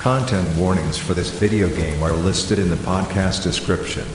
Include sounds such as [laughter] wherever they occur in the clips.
Content warnings for this video game are listed in the podcast description.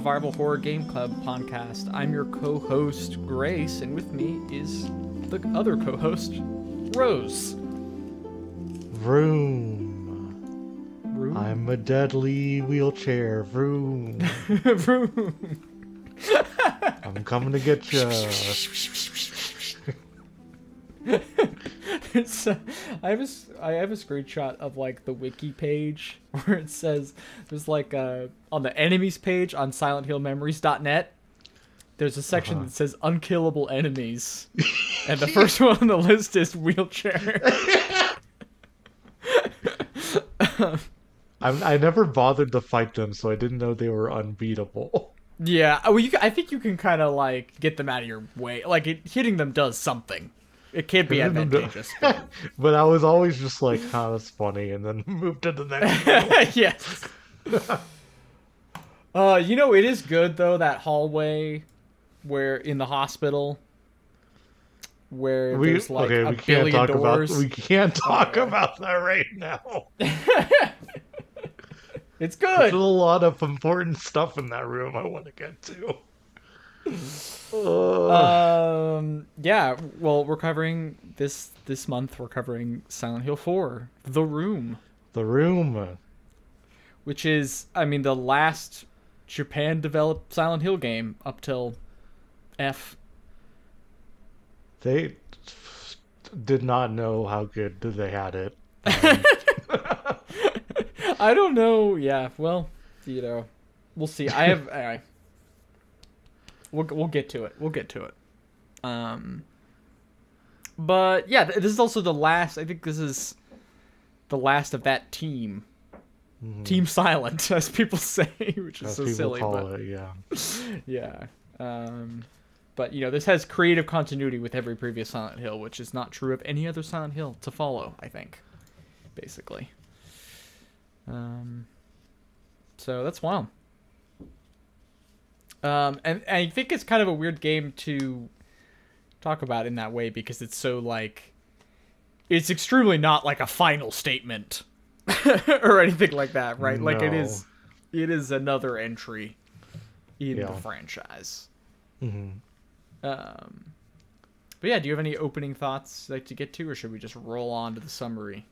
Survival horror game club podcast. I'm your co host, Grace, and with me is the other co host, Rose. Vroom. Room? I'm a deadly wheelchair. Vroom. [laughs] Room. I'm coming to get you. [laughs] I have a, I have a screenshot of like the wiki page [laughs] where it says there's like uh on the enemies page on SilentHillMemories.net. There's a section Uh-huh. that says unkillable enemies, [laughs] and the first one on the list is wheelchair. [laughs] I'm, I never bothered to fight them, so I didn't know they were unbeatable. yeah, well, you, I think you can kind of like get them out of your way. Like it, hitting them does something. It can be advantageous. but- [laughs] but I was always just like, huh, that's funny, and then [laughs] moved to the next [laughs] yes. uh, you know, it is good though that hallway where in the hospital where We, there's like okay, a we can't billion talk doors. about we can't talk about that right now. It's good. There's a lot of important stuff in that room I want to get to. Um, yeah. Well, we're covering this this month. We're covering Silent Hill Four: The Room, the room. which is, I mean, the last Japan developed Silent Hill game up till F. They did not know how good they had it. Um, [laughs] I don't know. Yeah, well, you know, we'll see. I have. [laughs] we'll we'll get to it. We'll get to it. Um, but yeah, th- this is also the last. I think this is the last of that team. mhm. Team Silent, [laughs] as people say, [laughs] which is As so people silly. call But it, yeah. [laughs] yeah. Um, but you know, this has creative continuity with every previous Silent Hill, which is not true of any other Silent Hill to follow. I think, basically. Um, so that's wild. Um, and, and I think it's kind of a weird game to talk about in that way because it's so like, it's extremely not like a final statement [laughs] or anything like that, right? Like it No. is, it is another entry in Yeah. the franchise. hmm Um, but yeah, do you have any opening thoughts like to get to, or should we just roll on to the summary?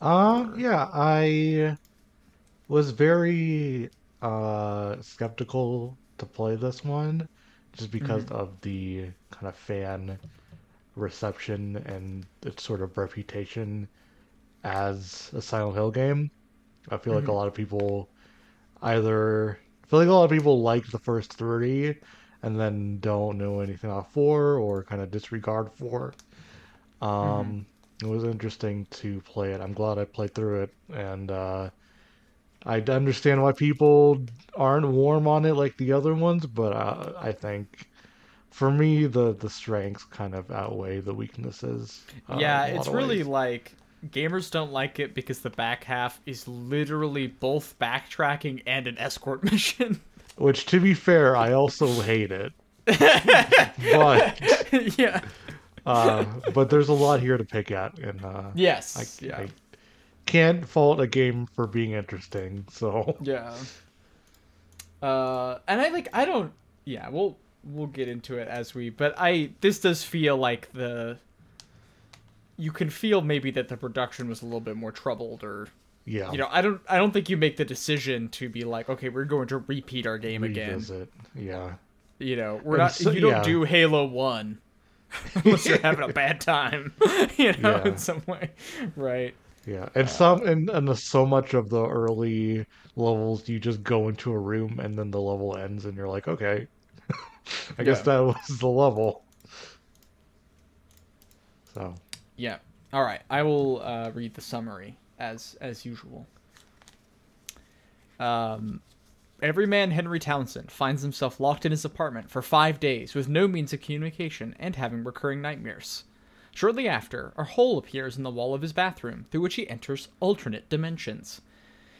Uh, yeah, I was very uh skeptical to play this one just because of the kind of fan reception and its sort of reputation as a Silent Hill game. I feel like a lot of people either I feel like a lot of people like the first three and then don't know anything about four or kind of disregard four. Um, it was interesting to play it. I'm glad I played through it, and uh, I understand why people aren't warm on it like the other ones, but uh, I think for me the the strengths kind of outweigh the weaknesses. uh, yeah, in a lot it's really ways. like gamers don't like it because the back half is literally both backtracking and an escort [laughs] mission. which to be fair, I also hate it. [laughs] but yeah. [laughs] uh, but there's a lot here to pick at, and uh, Yes. I, yeah. I can't fault a game for being interesting. So Yeah. Uh, and I like I don't. Yeah, we'll we'll get into it as we. But I this does feel like the. You can feel maybe that the production was a little bit more troubled, or yeah, you know, I don't I don't think you make the decision to be like, okay, we're going to repeat our game again. revisit. Yeah. You know, we're not. so- you don't yeah. do Halo One [laughs] unless you're having a bad time. [laughs] you know, [laughs] Yeah. in some way, right? Yeah, and some and, and so much of the early levels, you just go into a room and then the level ends, and you're like, okay, [laughs] I guess that [laughs] was the level. So Yeah. All right. I will uh, read the summary as as usual. Um, everyman Henry Townsend finds himself locked in his apartment for five days with no means of communication and having recurring nightmares. Shortly after, a hole appears in the wall of his bathroom through which he enters alternate dimensions.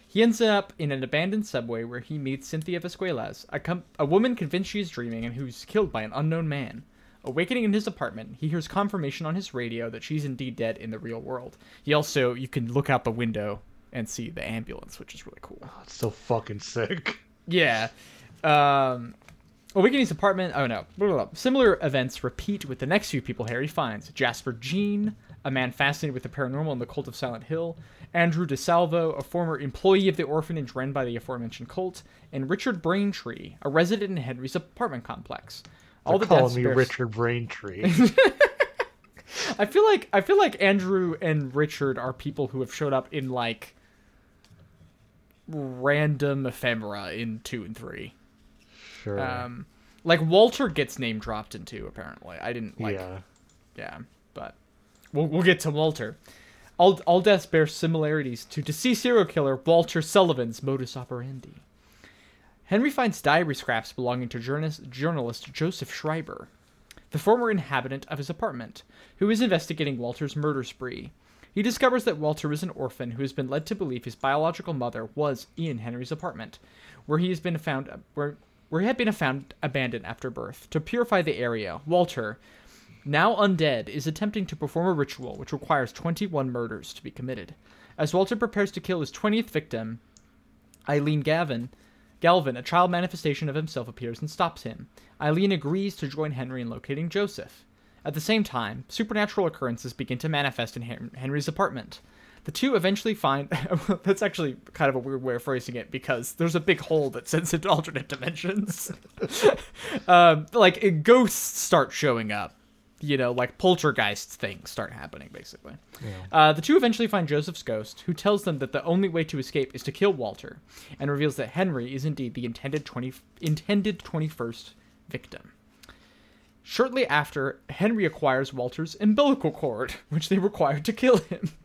He ends up in an abandoned subway where he meets Cynthia Vasquez, a, com- a woman convinced she is dreaming and who's killed by an unknown man. Awakening in his apartment, he hears confirmation on his radio that she's indeed dead in the real world. He also, you can look out the window and see the ambulance, which is really cool. Oh, it's so fucking sick. Yeah. Um, Awakening's apartment. Oh no. Blah, blah, blah. Similar events repeat with the next few people Harry finds: Jasper Jean, a man fascinated with the paranormal and the cult of Silent Hill; Andrew DeSalvo, a former employee of the orphanage run by the aforementioned cult; and Richard Braintree, a resident in Henry's apartment complex. All the calling me bear- Richard Braintree. [laughs] [laughs] I feel like I feel like Andrew and Richard are people who have showed up in like random ephemera in two and three. Sure. Um, like Walter gets name dropped into. Apparently, I didn't like. yeah. Yeah, but we'll we'll get to Walter. All all deaths bear similarities to deceased serial killer Walter Sullivan's modus operandi. Henry finds diary scraps belonging to journalist, journalist Joseph Schreiber, the former inhabitant of his apartment, who is investigating Walter's murder spree. He discovers that Walter is an orphan who has been led to believe his biological mother was in Henry's apartment, where he has been found where where he had been found abandoned after birth. To purify the area, Walter, now undead, is attempting to perform a ritual which requires 21 murders to be committed. As Walter prepares to kill his 20th victim, Eileen Gavin, Galvin, a child manifestation of himself, appears and stops him. Eileen agrees to join Henry in locating Joseph. At the same time, supernatural occurrences begin to manifest in Henry's apartment. The two eventually find. [laughs] that's actually kind of a weird way of phrasing it because there's a big hole that sends into alternate dimensions. [laughs] um, like, ghosts start showing up. You know, like poltergeist things start happening, basically. Uh, the two eventually find Joseph's ghost, who tells them that the only way to escape is to kill Walter, and reveals that Henry is indeed the intended twenty intended twenty first victim. Shortly after, Henry acquires Walter's umbilical cord, [laughs] which they require to kill him. [laughs]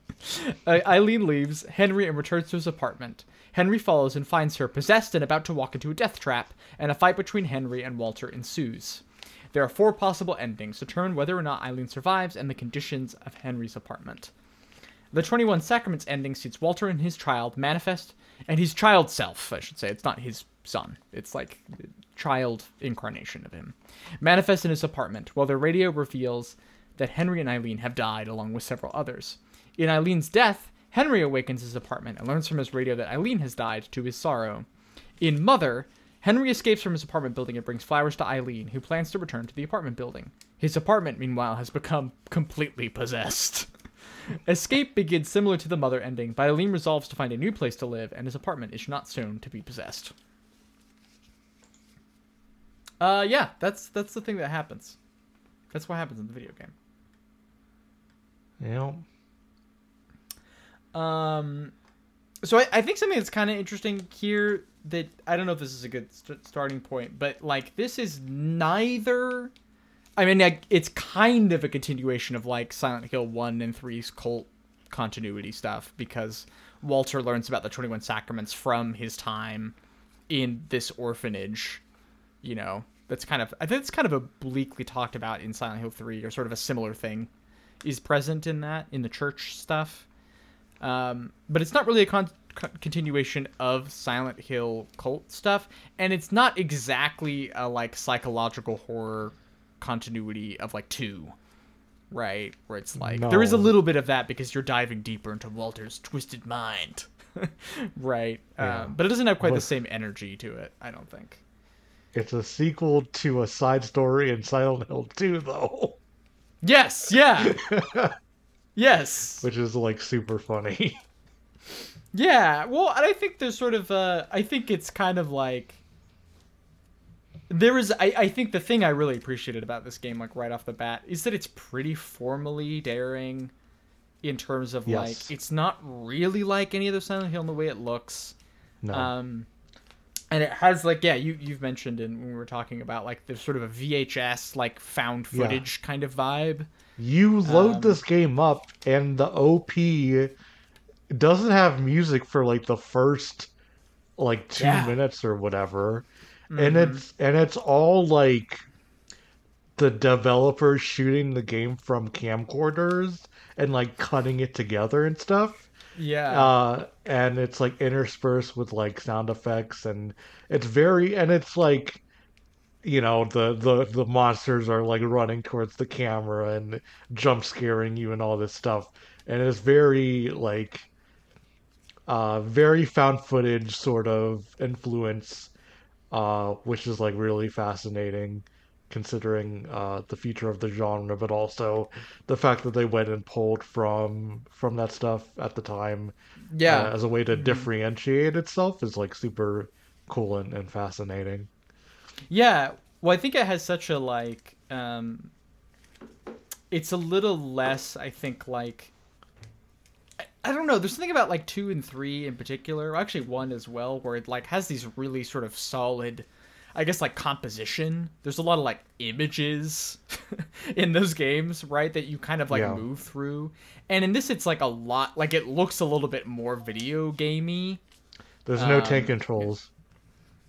Uh, Eileen leaves Henry and returns to his apartment. Henry follows and finds her possessed and about to walk into a death trap, and a fight between Henry and Walter ensues. There are four possible endings, to determine whether or not Eileen survives and the conditions of Henry's apartment. The 21 Sacraments ending sees Walter and his child manifest, and his child self, I should say. It's not his son. It's like child incarnation of him. Manifest in his apartment, while the radio reveals that Henry and Eileen have died along with several others. In Eileen's death, Henry awakens his apartment and learns from his radio that Eileen has died to his sorrow. In Mother, Henry escapes from his apartment building and brings flowers to Eileen, who plans to return to the apartment building. His apartment, meanwhile, has become completely possessed. Escape begins similar to the Mother ending, but Eileen resolves to find a new place to live, and his apartment is not soon to be possessed. Uh, yeah, that's that's the thing that happens. That's what happens in the video game. Yeah. Um, so I, I think something that's kind of interesting here that I don't know if this is a good st- starting point, but like this is neither. I mean, it's kind of a continuation of like Silent Hill one and 3's cult continuity stuff because Walter learns about the Twenty One Sacraments from his time in this orphanage. You know, that's kind of I think it's kind of obliquely talked about in Silent Hill three, or sort of a similar thing is present in that in the church stuff um, but it's not really a con- continuation of Silent Hill cult stuff, and it's not exactly a like psychological horror continuity of like two, right? Where it's like there is a little bit of that because you're diving deeper into Walter's twisted mind, [laughs] right? Yeah. Um, but it doesn't have quite the same energy to it, I don't think. It's a sequel to a side story in Silent Hill 2, though, Yes, yeah, [laughs] yes. which is like super funny. [laughs] Yeah, well, and I think there's sort of uh I think it's kind of like there is I, I think the thing I really appreciated about this game, like right off the bat, is that it's pretty formally daring in terms of Yes. like it's not really like any other Silent Hill in the way it looks. No. Um and it has like yeah, you you've mentioned in when we were talking about like there's sort of a VHS like found Yeah. footage kind of vibe. you load um, this game up, and the OP doesn't have music for like the first like two Yeah. minutes or whatever, Mm-hmm. and it's and it's all like the developers shooting the game from camcorders and like cutting it together and stuff. Yeah. Uh, and it's like interspersed with like sound effects, and it's very and it's like you know the the the monsters are like running towards the camera and jump scaring you and all this stuff, and it's very like uh very found footage sort of influence, uh, which is like really fascinating considering uh, the future of the genre, but also the fact that they went and pulled from from that stuff at the time yeah. uh, as a way to differentiate itself is like super cool and, and fascinating. Yeah, well, I think it has such a like. Um, it's a little less, I think, like. I, don't know. There's something about like two and three in particular, or actually one as well, where it like has these really sort of solid, I guess, like composition. There's a lot of like images [laughs] in those games, right? That you kind of like Yeah. move through, and in this, it's like a lot. Like it looks a little bit more video gamey. There's no Um, tank controls.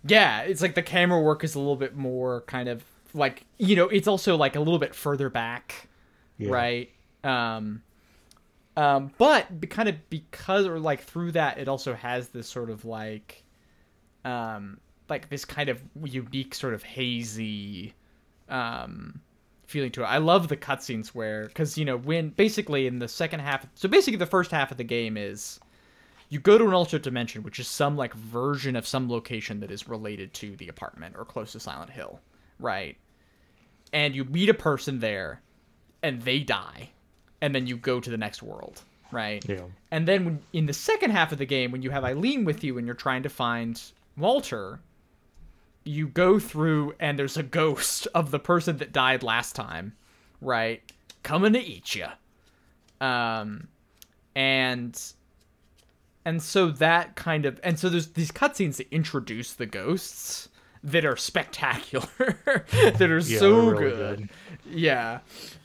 Yeah, it's like the camera work is a little bit more kind of like you know, it's also like a little bit further back, Yeah. right? Um um but be, kind of because or like through that it also has this sort of like um like this kind of unique sort of hazy um feeling to it. I love the cutscenes where cuz you know, when basically in the second half so basically the first half of the game is you go to an alternate dimension, which is some like version of some location that is related to the apartment or close to Silent Hill, right? And you meet a person there, and they die, and then you go to the next world, right? Yeah. And then when, in the second half of the game, when you have Eileen with you and you're trying to find Walter, you go through and there's a ghost of the person that died last time, right? Coming to eat you. Um, and and so that kind of and so there's these cutscenes that introduce the ghosts that are spectacular, [laughs] that are Yeah, so really good. good. Yeah.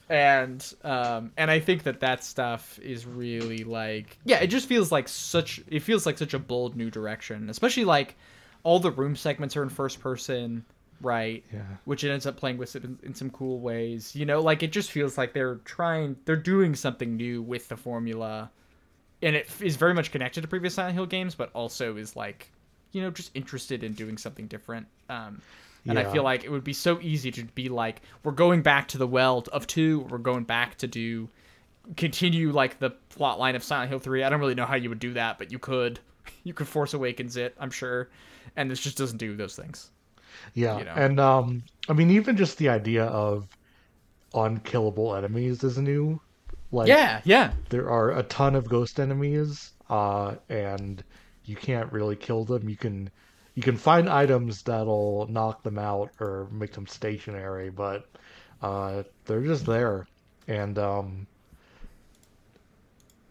And um and I think that that stuff is really like yeah, it just feels like such it feels like such a bold new direction, especially like all the room segments are in first person, right? Yeah. Which it ends up playing with it in, in some cool ways. You know, like it just feels like they're trying they're doing something new with the formula and it is very much connected to previous Silent Hill games, but also is like, you know, just interested in doing something different. Um, and I feel like it would be so easy to be like, we're going back to the well of two, we're going back to do, continue like the plot line of Silent Hill three. I don't really know how you would do that, but you could, [laughs] you could Force Awakens it, I'm sure, and this just doesn't do those things. Yeah. you know. And um I mean even just the idea of unkillable enemies is new. Like yeah, yeah, there are a ton of ghost enemies, uh, and you can't really kill them. You can you can find items that'll knock them out or make them stationary, but uh, they're just there. And um,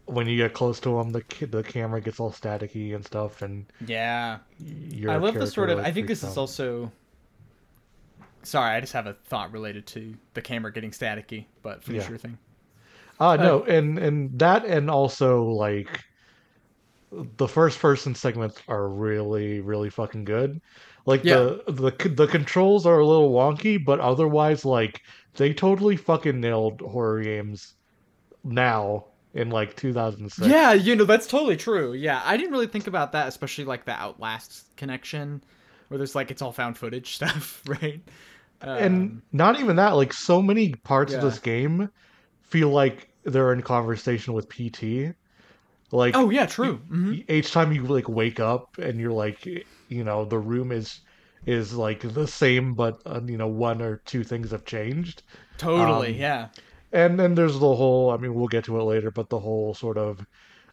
when you get close to them, the the camera gets all staticky and stuff, and yeah. I love the sort of. I think this is also. Sorry, I just have a thought related to the camera getting staticky, but finish Yeah. your thing. Uh no, and and that and also like the first person segments are really really fucking good. Like the the the controls are a little wonky, but otherwise like they totally fucking nailed horror games now in like 2006. Yeah, you know that's totally true. Yeah, I didn't really think about that, especially like the Outlast connection, where there's like it's all found footage [laughs] stuff, right? and Um, not even that like so many parts of this game feel like they're in conversation with PT. Like oh yeah, true. hmm each time you like wake up and you're like you know the room is is like the same but uh, you know one or two things have changed Totally. um, yeah. and then there's the whole i mean we'll get to it later but the whole sort of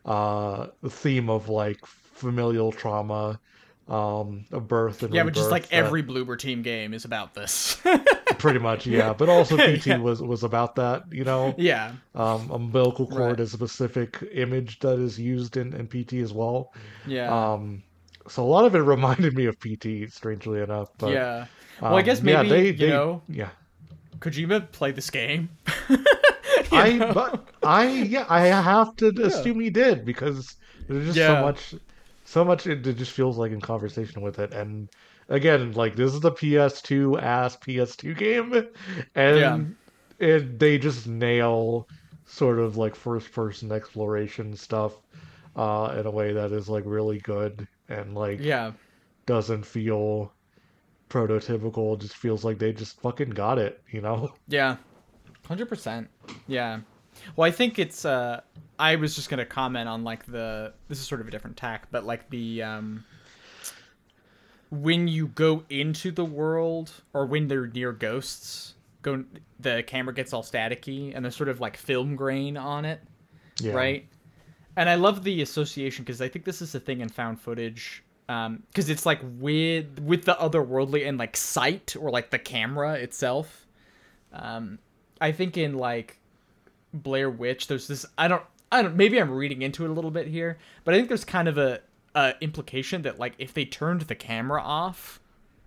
uh theme of like familial trauma um of birth and Yeah, is rebirth like that- every Bloober Team game is about this. [laughs] pretty much yeah but also pt [laughs] Yeah. was was about that you know yeah. um umbilical cord Right. is a specific image that is used in, in pt as well Yeah. Um, so a lot of it [laughs] reminded me of PT, strangely enough. But, yeah. Well, I um, guess yeah, maybe they, you they- know yeah. Kojima played this game. I, know? but I, yeah, I have to assume he did because there's just Yeah. so much, so much it, it just feels like in conversation with it and again like this is a ps2 ass ps2 game and it, they just nail sort of like first person exploration stuff uh in a way that is like really good and like Yeah. doesn't feel prototypical it just feels like they just fucking got it you know Yeah. 100%. Yeah. Well, I think it's uh I was just going to comment on like the this is sort of a different tack, but like the um when you go into the world or when they're near ghosts, go the camera gets all staticky and there's sort of like film grain on it, yeah right? And I love the association because I think this is a thing in found footage because it's like with with the otherworldly and like sight or like the camera itself. Um, I think in like Blair Witch, there's this. I don't. I don't. Maybe I'm reading into it a little bit here, but I think there's kind of a, a implication that like if they turned the camera off,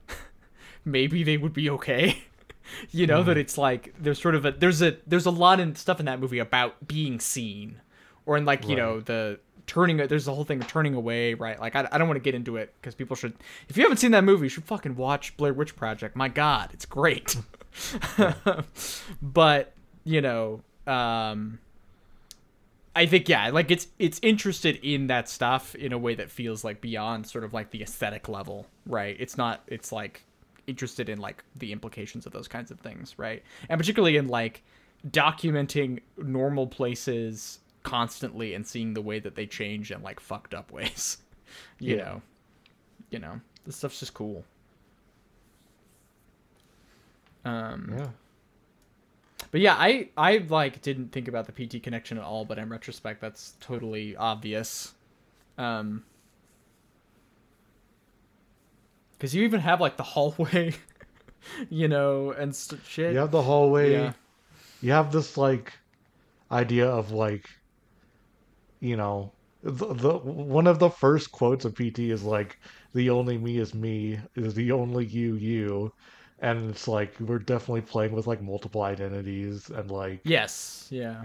[laughs] maybe they would be okay. [laughs] you know that mm-hmm. it's like there's sort of a there's a there's a lot in stuff in that movie about being seen, or in like you know the turning there's the whole thing of turning away right like i, I don't want to get into it because people should if you haven't seen that movie you should fucking watch blair witch project my god it's great [laughs] but you know um i think yeah like it's it's interested in that stuff in a way that feels like beyond sort of like the aesthetic level right? It's not it's like interested in like the implications of those kinds of things right? And particularly in like documenting normal places constantly and seeing the way that they change in like fucked up [laughs] ways you Yeah. know? You know? This stuff's just cool. Um yeah but yeah, I I like didn't think about the PT connection at all, but in retrospect, that's totally obvious. Um, because you even have like the hallway, [laughs] you know, and st- shit. you have the hallway Yeah. you have this like idea of like you know the, the one of the first quotes of pt is like the only me is me is the only you you and it's like we're definitely playing with like multiple identities and like Yes. Yeah.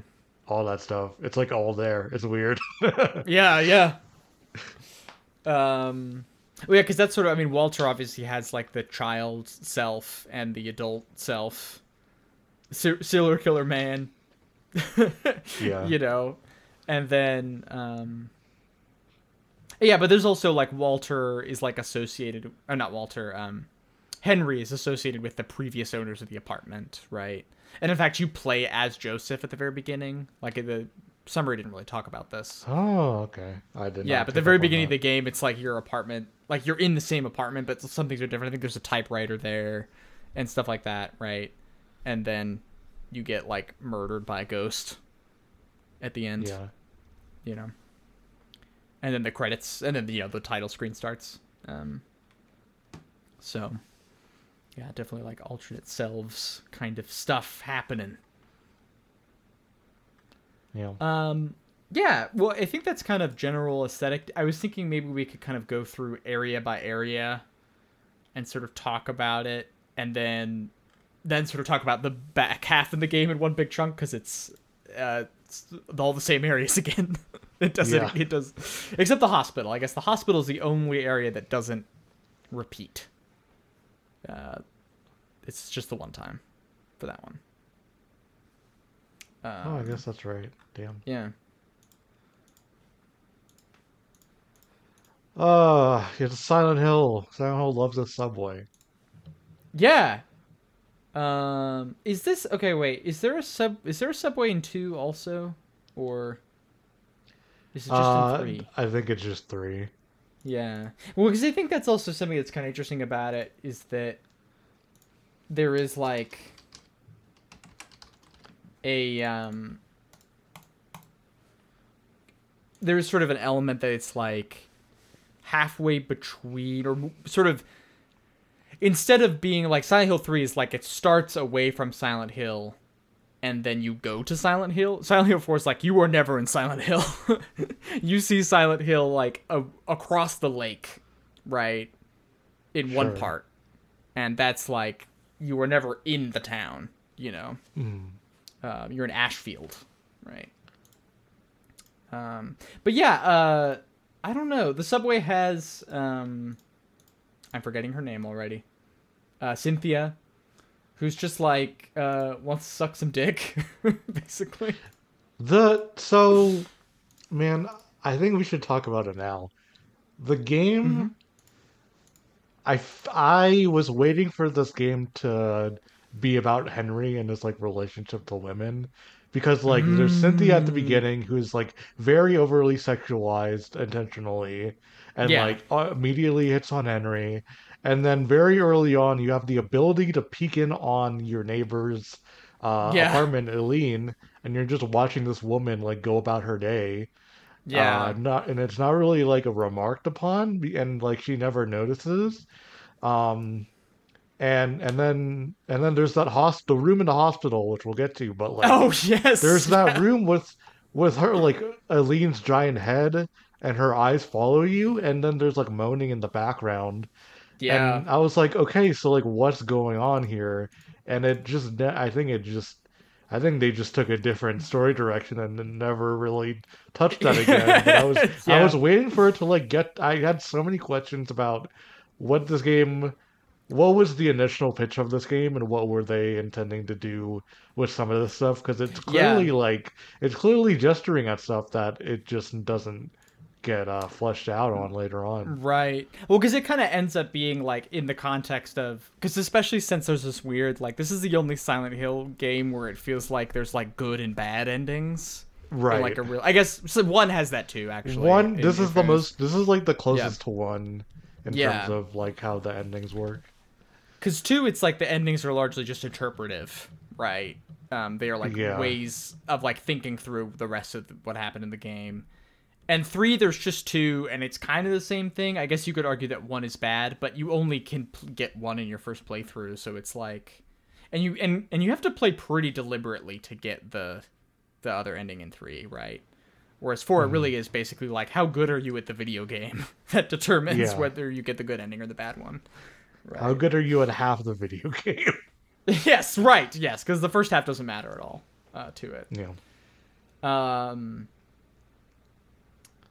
all that stuff it's like all there it's weird [laughs] Yeah. Yeah. Um. Well, yeah, because that's sort of. I mean, Walter obviously has like the child self and the adult self. Se- serial killer man. [laughs] Yeah. You know, and then um. Yeah, but there's also like Walter is like associated, or not Walter. Um, Henry is associated with the previous owners of the apartment, right? And in fact, you play as Joseph at the very beginning. Like the summary didn't really talk about this. oh okay i did. Yeah, but the very beginning of the game, it's like your apartment, like you're in the same apartment, but some things are different. I think there's a typewriter there, and stuff like that, right? And then you get like murdered by a ghost at the end, yeah you know. And then the credits, and then you know the title screen starts. Um. So, yeah, definitely like alternate selves kind of stuff happening. yeah Um, yeah, well, I think that's kind of general aesthetic. I was thinking maybe we could kind of go through area by area and sort of talk about it, and then then sort of talk about the back half of the game in one big chunk because it's uh it's all the same areas [laughs] again. it doesn't. Yeah. It does, except the hospital. I guess the hospital is the only area that doesn't repeat. Uh, it's just the one time for that one. oh i Um, guess that's right damn Yeah. uh it's silent hill silent hill loves the subway Yeah. Um is this okay, wait. Is there a sub is there a subway in 2 also or is it just uh, in 3? i think it's just three Yeah. Well, cuz I think that's also something that's kind of interesting about it is that there is like a um there's sort of an element that it's like halfway between or sort of instead of being like Silent Hill 3 is like it starts away from Silent Hill and then you go to Silent Hill. Silent Hill 4 is like you were never in Silent Hill. [laughs] you see Silent Hill like a- across the lake, right? In one part. And that's like you were never in the town, you know. Mm. Um, you're in Ashfield, right? Um, but yeah, uh, I don't know. The subway has um I'm forgetting her name already. Uh Cynthia who's just like uh wants to suck some dick [laughs] basically. The so man, I think we should talk about it now. The game I I was waiting for this game to be about Henry and his like relationship to women because like there's Cynthia at the beginning who's like very overly sexualized intentionally and Yeah. like uh, immediately hits on Henry and then very early on you have the ability to peek in on your neighbor's uh, Yeah. apartment Eileen and you're just watching this woman like go about her day Yeah. uh, not and it's not really like a remarked upon and like she never notices um and and then and then there's that hospital room in the hospital which we'll get to but like oh [laughs] yes. there's that room with with her like Eileen's giant head and her eyes follow you and then there's like moaning in the background Yeah. and I was like okay so like what's going on here and it just I think it just I think they just took a different story direction and never really touched that again. But I was [laughs] I was waiting for it to like get. I had so many questions about what this game, what was the initial pitch of this game, and what were they intending to do with some of this stuff? Because it's Yeah. clearly like it's clearly gesturing at stuff that it just doesn't get uh, fleshed out on later on. Right. Well, because it kind of ends up being like in the context of because especially since there's this weird like this is the only Silent Hill game where it feels like there's like good and bad endings. Or, Right. Like a real. I guess so one has that too. Actually. one. in- This in is the most. This is like the closest to one in Yeah. terms of like how the endings work. Because two, it's like the endings are largely just interpretive, right? Um, they are like Yeah. ways of like thinking through the rest of the, what happened in the game. And three, there's just two, and it's kind of the same thing. I guess you could argue that one is bad, but you only can get one in your first playthrough, so it's like, and you and and you have to play pretty deliberately to get the the other ending in three, right? Whereas 4 Mm-hmm. it really is basically like how good are you at the video game [laughs] that determines Yeah. whether you get the good ending or the bad one. How good are you at half the video [laughs] game? [laughs] yes, right. Yes, because the first half doesn't matter at all uh, to it. yeah. Um.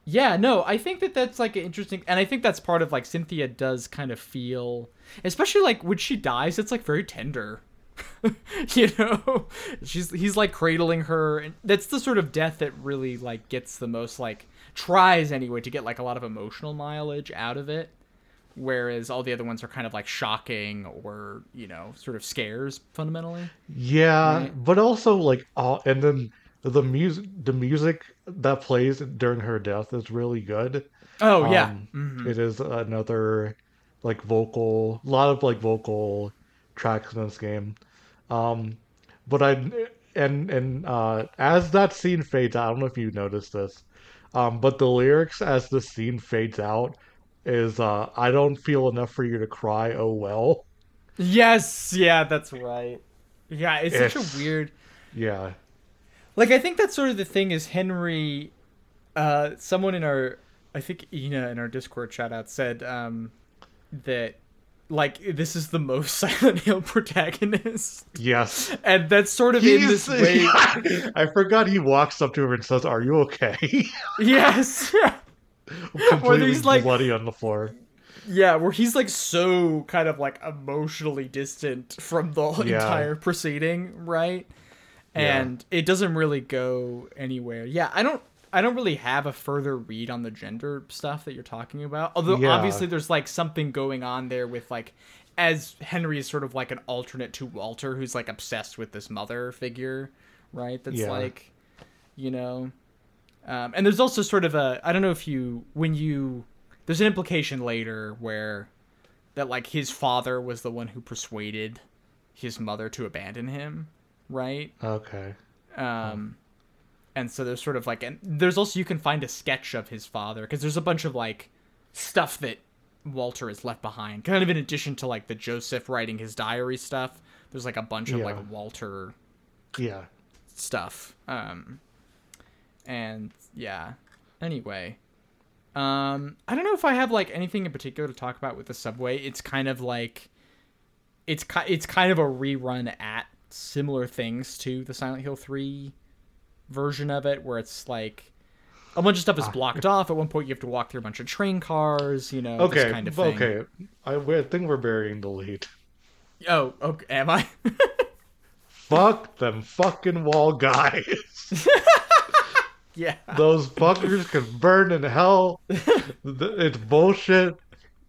Yeah, no, I think that that's like an interesting, and I think that's part of like Cynthia does kind of feel, especially like when she dies, it's like very tender. [laughs] you know, she's he's like cradling her, and that's the sort of death that really like gets the most like tries anyway to get like a lot of emotional mileage out of it. Whereas all the other ones are kind of like shocking or you know sort of scares fundamentally. Yeah, Right. but also like oh, and then the music, the music that plays during her death is really good. Oh yeah, Um, it is another like vocal, a lot of like vocal tracks in this game. Um, but I and and uh, as that scene fades out, I don't know if you noticed this, um, but the lyrics as the scene fades out is uh, "I don't feel enough for you to cry, oh well." Yes, yeah, that's right. Yeah, it's such a weird. Yeah, Like, I think that's sort of the thing is Henry. Uh, someone in our, I think Ina in our Discord shout out said um, that like this is the most [laughs] Silent Hill protagonist, yes. and that's sort of in this way. [laughs] I forgot he walks up to her and says, "Are you okay?" [laughs] yes, Completely he's like- bloody on the floor. yeah, where he's like so kind of like emotionally distant from the Yeah. entire proceeding, right? Yeah. And it doesn't really go anywhere. Yeah, I don't I don't really have a further read on the gender stuff that you're talking about. Although Yeah. obviously there's like something going on there with like as Henry is sort of like an alternate to Walter who's like obsessed with this mother figure, right? That's Yeah. like you know um, and there's also sort of a I don't know if you when you there's an implication later where that like his father was the one who persuaded his mother to abandon him, right? Okay. Um, and so there's sort of like, and there's also you can find a sketch of his father because there's a bunch of like stuff that Walter has left behind, kind of in addition to like the Joseph writing his diary stuff. There's like a bunch of Yeah. like Walter Yeah. stuff. Um, and yeah. Anyway, um, I don't know if I have like anything in particular to talk about with the subway. It's kind of like, it's ki- it's kind of a rerun at similar things to the Silent Hill three version of it, where it's like a bunch of stuff is ah. blocked off. At one point, you have to walk through a bunch of train cars. You know, this Okay, kind of thing. okay. I, I think we're burying the lead. Oh, okay. Am I? [laughs] Fuck them fucking wall guys. [laughs] yeah. Those fuckers can burn in hell. [laughs] It's bullshit.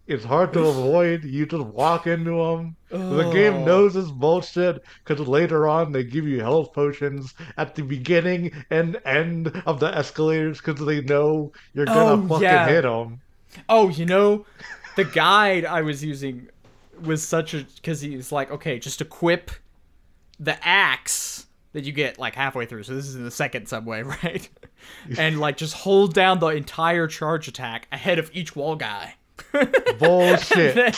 It's hard to avoid. You just walk into them. The Oh. game knows it's bullshit because later on they give you health potions at the beginning and end of the escalators because they know you're gonna Oh, fucking yeah. hit them. Oh, you know, the guide I was using was such a because he's like, okay, just equip the axe that you get like halfway through. So this is in the second subway, [laughs] right? [laughs] and like just hold down the entire charge attack ahead of each wall guy. [laughs] Bullshit. then,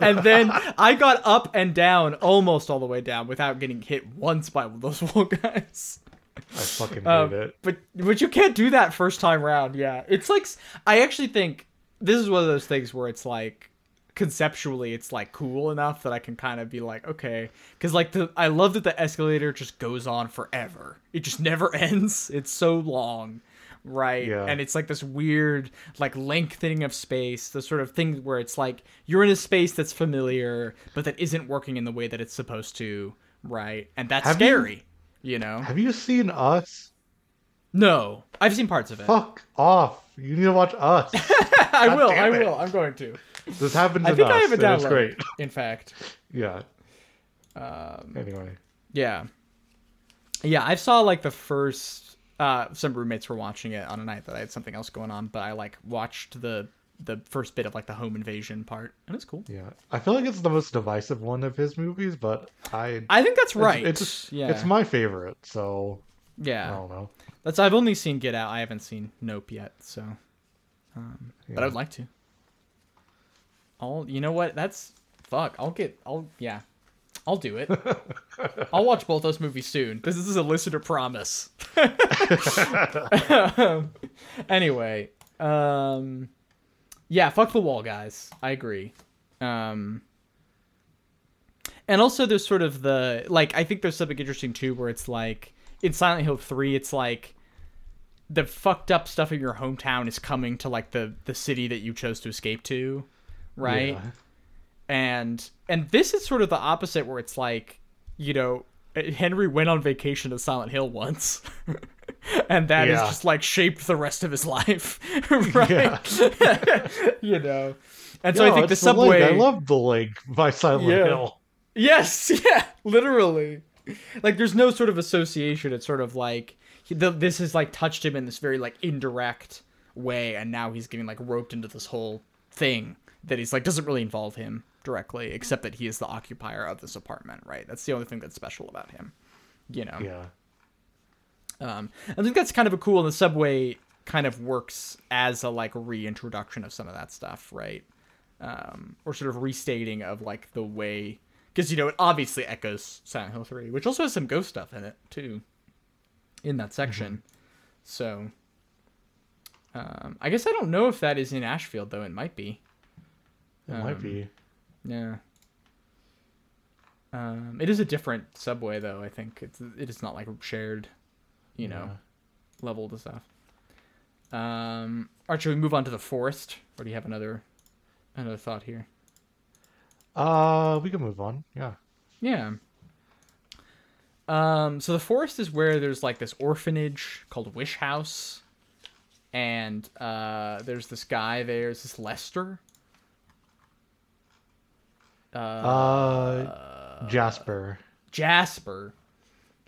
and then I got up and down almost all the way down without getting hit once by those [laughs] wall guys. I fucking hate Um, it. But but you can't do that first time round. Yeah, it's like I actually think this is one of those things where it's like conceptually it's like cool enough that I can kind of be like okay because like the I love that the escalator just goes on forever. It just never [laughs] ends. It's so long. Right. Yeah. And it's like this weird, like lengthening of space, the sort of thing where it's like you're in a space that's familiar, but that isn't working in the way that it's supposed to. Right. And that's Have scary. you know? Have you seen Us? No, I've seen parts of it. Fuck off. You need to watch Us. [laughs] I God will. I will. I'm going to. this happens I think Us. I have a downloaded. great. In fact, Yeah. um, Anyway. yeah, yeah. I saw like the first. Uh, some roommates were watching it on a night that I had something else going on, but I like watched the the first bit of like the home invasion part, and it's cool. Yeah. I feel like it's the most divisive one of his movies, but I. I think that's right. It's, yeah, it's my favorite, so yeah, I don't know. That's I've only seen Get Out. I haven't seen Nope yet, so. Um, But I'd like to. I'll. You know what? That's fuck. I'll get. I'll. Yeah. I'll do it. [laughs] I'll watch both those movies soon. Because this is a listener promise. [laughs] anyway, um, yeah, fuck the wall, guys. I agree. Um, and also there's sort of the like I think there's something interesting too, where it's like in Silent Hill three, it's like the fucked up stuff in your hometown is coming to like the the city that you chose to escape to, right? Yeah. And and this is sort of the opposite where it's like you know henry went on vacation to silent hill once [laughs] and that has just like shaped the rest of his [laughs] life right [laughs] you know and so No, i think the subway I love the link by Silent Yeah. Hill. Yes, yeah, literally. Like, there's no sort of association. It's sort of like he, the, this has like touched him in this very like indirect way, and now he's getting like roped into this whole thing that he's like doesn't really involve him directly, except that he is the occupier of this apartment. Right. That's the only thing that's special about him. You know. Yeah. Um, I think that's kind of a cool. And the subway kind of works as a like reintroduction of some of that stuff, right? Um, or sort of restating of like the way, because you know it obviously echoes Silent Hill Three, which also has some ghost stuff in it too, in that section. So, um, I guess I don't know if that is in Ashfield though. It might be. It Um, might be. Yeah. Um, it is a different subway though. I think it's it is not like shared, you know, Yeah. level to stuff. Um, should we move on to the forest, or do you have another another thought here? Uh, we can move on. Yeah. Yeah. Um, so the forest is where there's like this orphanage called Wish House, and uh, there's this guy. there. It's this Lester. Uh, Jasper. Jasper,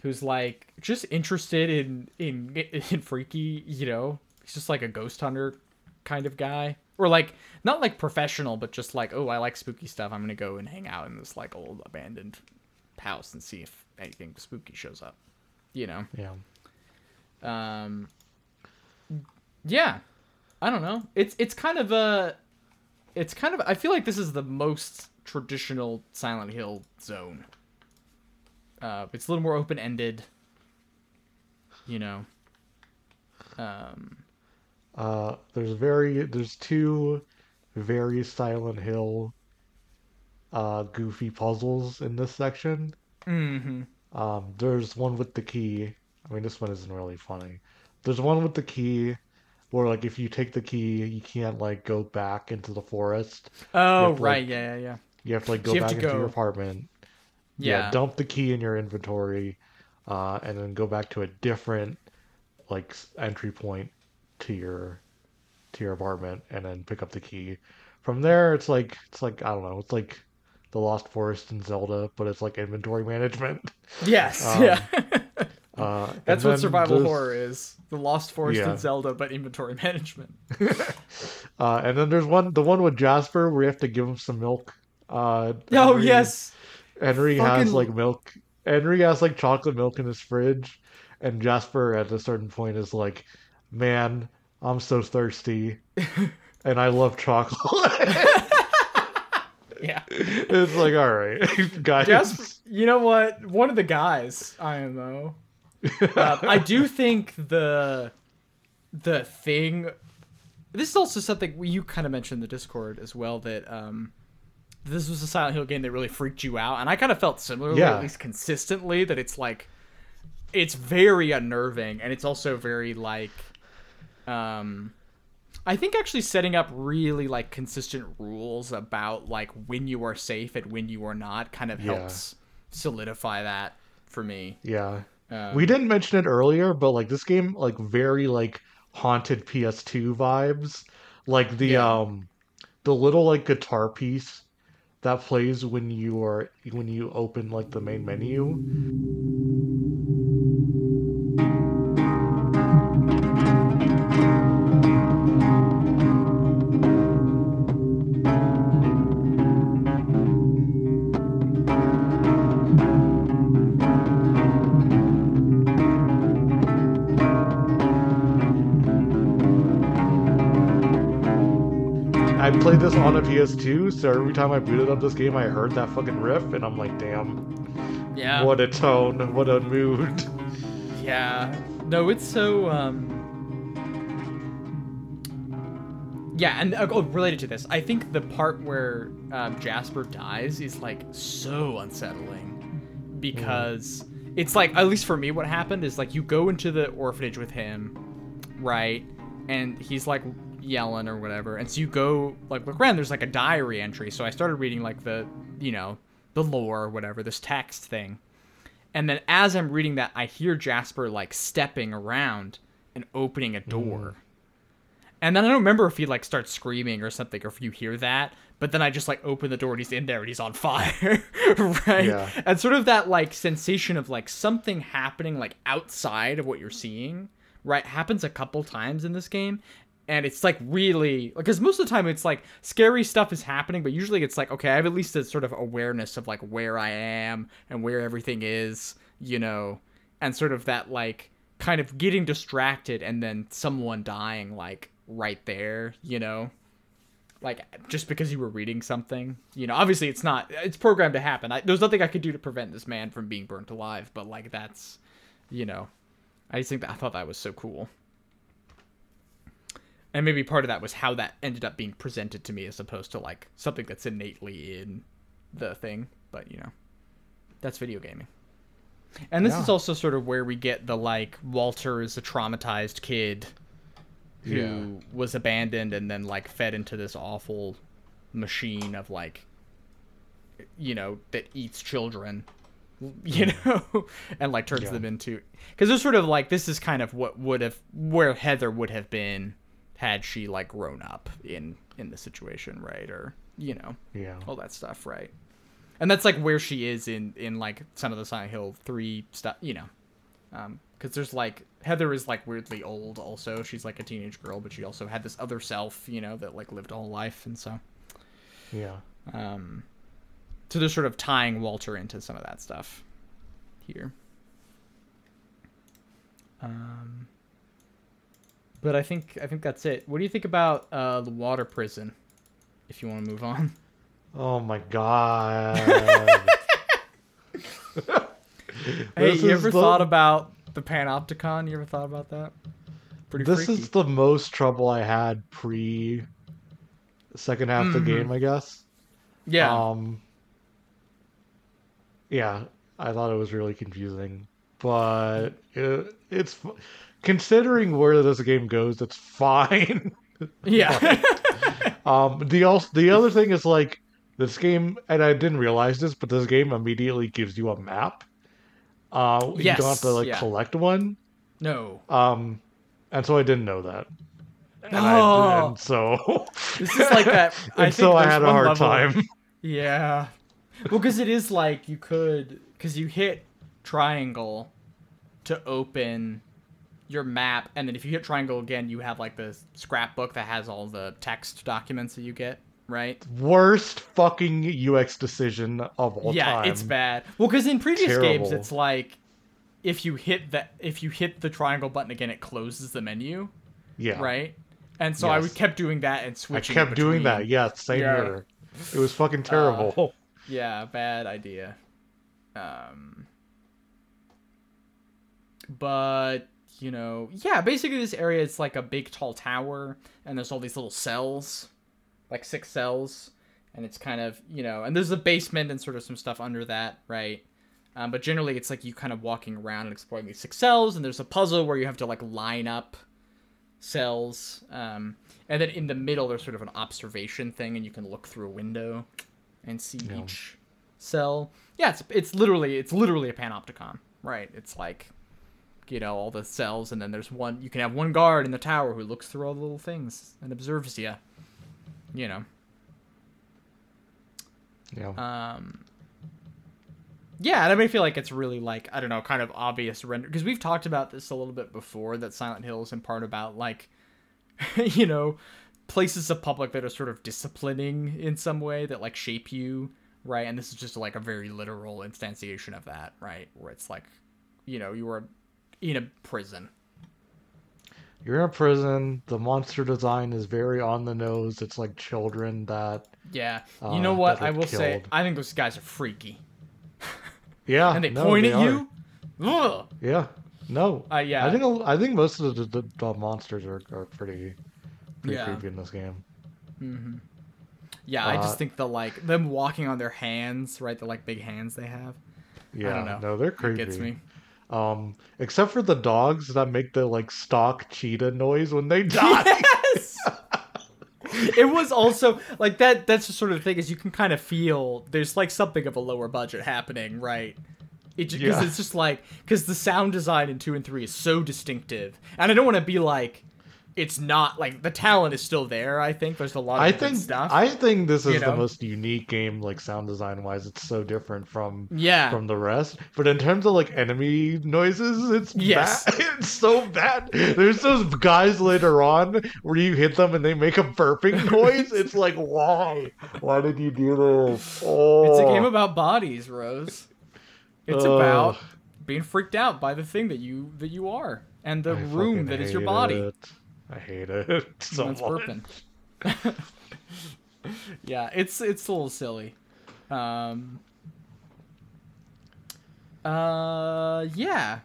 who's like just interested in in [laughs] in freaky, you know, he's just like a ghost hunter kind of guy, or like not like professional, but just like oh, I like spooky stuff. I'm gonna go and hang out in this like old abandoned house and see if anything spooky shows up, you know. Yeah. Um, yeah, I don't know. It's it's kind of a, it's kind of. I feel like this is the most traditional Silent Hill zone. Uh, it's a little more open ended. You know. Um. Uh, there's very there's two very Silent Hill uh goofy puzzles in this section. hmm Um, there's one with the key. I mean, this one isn't really funny. There's one with the key, where like if you take the key, you can't like go back into the forest. Oh, to, right. like- yeah, yeah, yeah. You have to like go have back to into your apartment. Yeah. dump the key in your inventory, uh, and then go back to a different like entry point to your to your apartment, and then pick up the key. From there, it's like it's like I don't know, it's like the Lost Forest in Zelda, but it's like inventory management. [laughs] Yes, Um, yeah. [laughs] Uh, [laughs] That's what survival there's- horror is. The Lost Forest Yeah. in Zelda, but inventory management. Uh, and then there's one, the one with Jasper, where you have to give him some milk. Uh, [laughs] Oh, Henry- yes. Henry has like milk. Henry has like chocolate milk in his fridge, and Jasper at a certain point is like, "Man, I'm so thirsty, [laughs] and I love chocolate." [laughs] Yeah. it's like, all right, guys. Jasper, you know what? One of the guys, IMO. Uh, I do think the the thing. This is also something you kind of mentioned in the Discord as well that um, this was a Silent Hill game that really freaked you out, and I kind of felt similarly, Yeah. at least consistently, that it's like it's very unnerving, and it's also very like um. I think actually setting up really like consistent rules about like when you are safe and when you are not kind of Yeah. helps solidify that for me. Yeah, Um, we didn't mention it earlier, but like this game, like very like haunted PS2 vibes. Like the Yeah. um, the little like guitar piece that plays when you are when you open like the main menu. Played this on a PS2, so every time I booted up this game, I heard that fucking riff, and I'm like, damn, Yeah. what a tone, what a mood. Yeah. No, it's so um Yeah, and uh, oh, related to this, I think the part where um, Jasper dies is like so unsettling because it's like at least for me what happened is like you go into the orphanage with him, right? And he's like yelling or whatever. And so you go like look around there's like a diary entry. So I started reading like the, you know, the lore or whatever, this text thing. And then as I'm reading that, I hear Jasper like stepping around and opening a door. Mm. And then I don't remember if he like starts screaming or something, or if you hear that. But then I just like open the door and he's in there and he's on fire, [laughs] right? Yeah. And sort of that like sensation of like something happening like outside of what you're seeing, right? Happens a couple times in this game. And it's like really because most of the time it's like scary stuff is happening, but usually it's like okay, I have at least a sort of awareness of like where I am and where everything is, you know, and sort of that like kind of getting distracted and then someone dying like right there, you know, like just because you were reading something, you know. Obviously, it's not. It's programmed to happen. I, there's nothing I could do to prevent this man from being burnt alive, but like that's, you know, I just think that I thought that was so cool. And maybe part of that was how that ended up being presented to me as opposed to like something that's innately in the thing. But you know, that's video gaming. And this Yeah. is also sort of where we get the like Walter is a traumatized kid who Yeah. was abandoned and then like fed into this awful machine of like you know that eats children [laughs] you hmm. know and like turns Yeah. them into because it's sort of like this is kind of what would have where heather would have been had she like grown up in in the situation right or you know Yeah. all that stuff, right? And that's like where she is in in like some of the Silent Hill three stuff, you know, um, because there's like Heather is like weirdly old. Also, she's like a teenage girl, but she also had this other self, you know, that like lived a whole life, and so Yeah. um, so they're sort of tying Walter into some of that stuff here. Um, but I think I think that's it. What do you think about uh, the water prison? If you want to move on. [laughs] Oh my god. [laughs] Hey, you ever the- thought about the Panopticon? You ever thought about that? Pretty this freaky. is the most trouble I had pre second half of the Mhm. game, I guess. yeah. Um, yeah, I thought it was really confusing, but it, it's considering where this game goes, it's fine. [laughs] Yeah. [laughs] Um, the also the other thing is like this game, and I didn't realize this, but this game immediately gives you a map. Uh, you don't have to like yeah. collect one. no. Um, and so I didn't know that. And, Oh. I, and so [laughs] This is like that. I and think so I had a hard level- time. Yeah. Well, because it is like you could, because you hit triangle to open your map, and then if you hit triangle again, you have like the scrapbook that has all the text documents that you get, right? Worst fucking UX decision of all yeah, time. it's bad. Well, because in previous games, it's like if you hit the if you hit the triangle button again, it closes the menu, Yeah, right? And so I Yes. would kept doing that and switching. I kept doing that. Yeah, same Yeah. Uh, here. It was fucking terrible. Yeah, bad idea. Um, but you know, yeah, basically this area is like a big tall tower, and there's all these little cells, like six cells, and it's kind of you know, and there's a basement and sort of some stuff under that, right? Um, but generally, it's like you kind of walking around and exploring these six cells, and there's a puzzle where you have to like line up cells, um, and then in the middle there's sort of an observation thing, and you can look through a window and see Yeah. each cell. Yeah, it's it's literally it's literally a panopticon, right? It's like you know all the cells, and then there's one. You can have one guard in the tower who looks through all the little things and observes you. You know. yeah. Um, yeah, and I may feel like it's really like I don't know, kind of obvious render because we've talked about this a little bit before. That Silent Hill is in part about like, [laughs] you know, places of public that are sort of disciplining in some way that like shape you, right? And this is just like a very literal instantiation of that, right? Where it's like, you know, you were in a prison. You're in a prison. The monster design is very on the nose. It's like children that. Yeah, you Uh, know what? I will say. I think those guys are freaky, [laughs] Yeah, and they no, point they at are. you. Ugh. Yeah, no. Uh, yeah. I think I think most of the, the, the monsters are, are pretty pretty Yeah. creepy in this game. Yeah, I Uh, just think the like them walking on their hands, right? The like big hands they have. Yeah, I don't know. no, they're It creepy. gets me. Um, except for the dogs that make the like stock cheetah noise when they die. [laughs] Yes. it was also like that. That's the sort of thing is you can kind of feel there's like something of a lower budget happening, right? It because Yeah. it's just like because the sound design in two and three is so distinctive, and I don't want to be like it's not like the talent is still there. I think there's a lot of I think stuff. I think this is you the most unique game, like sound design wise. It's so different from yeah, from the rest. But in terms of like enemy noises, it's Yes. bad. [laughs] It's so bad. There's those guys later on where you hit them and they make a burping [laughs] noise. It's like why? Why did you do this? Oh, it's a game oh. about bodies, Rose. It's about being freaked out by the thing that you that you are and the I room that is your body. it. I hate it [laughs] so That's much. [laughs] yeah, it's it's a little silly. Um. Uh, yeah.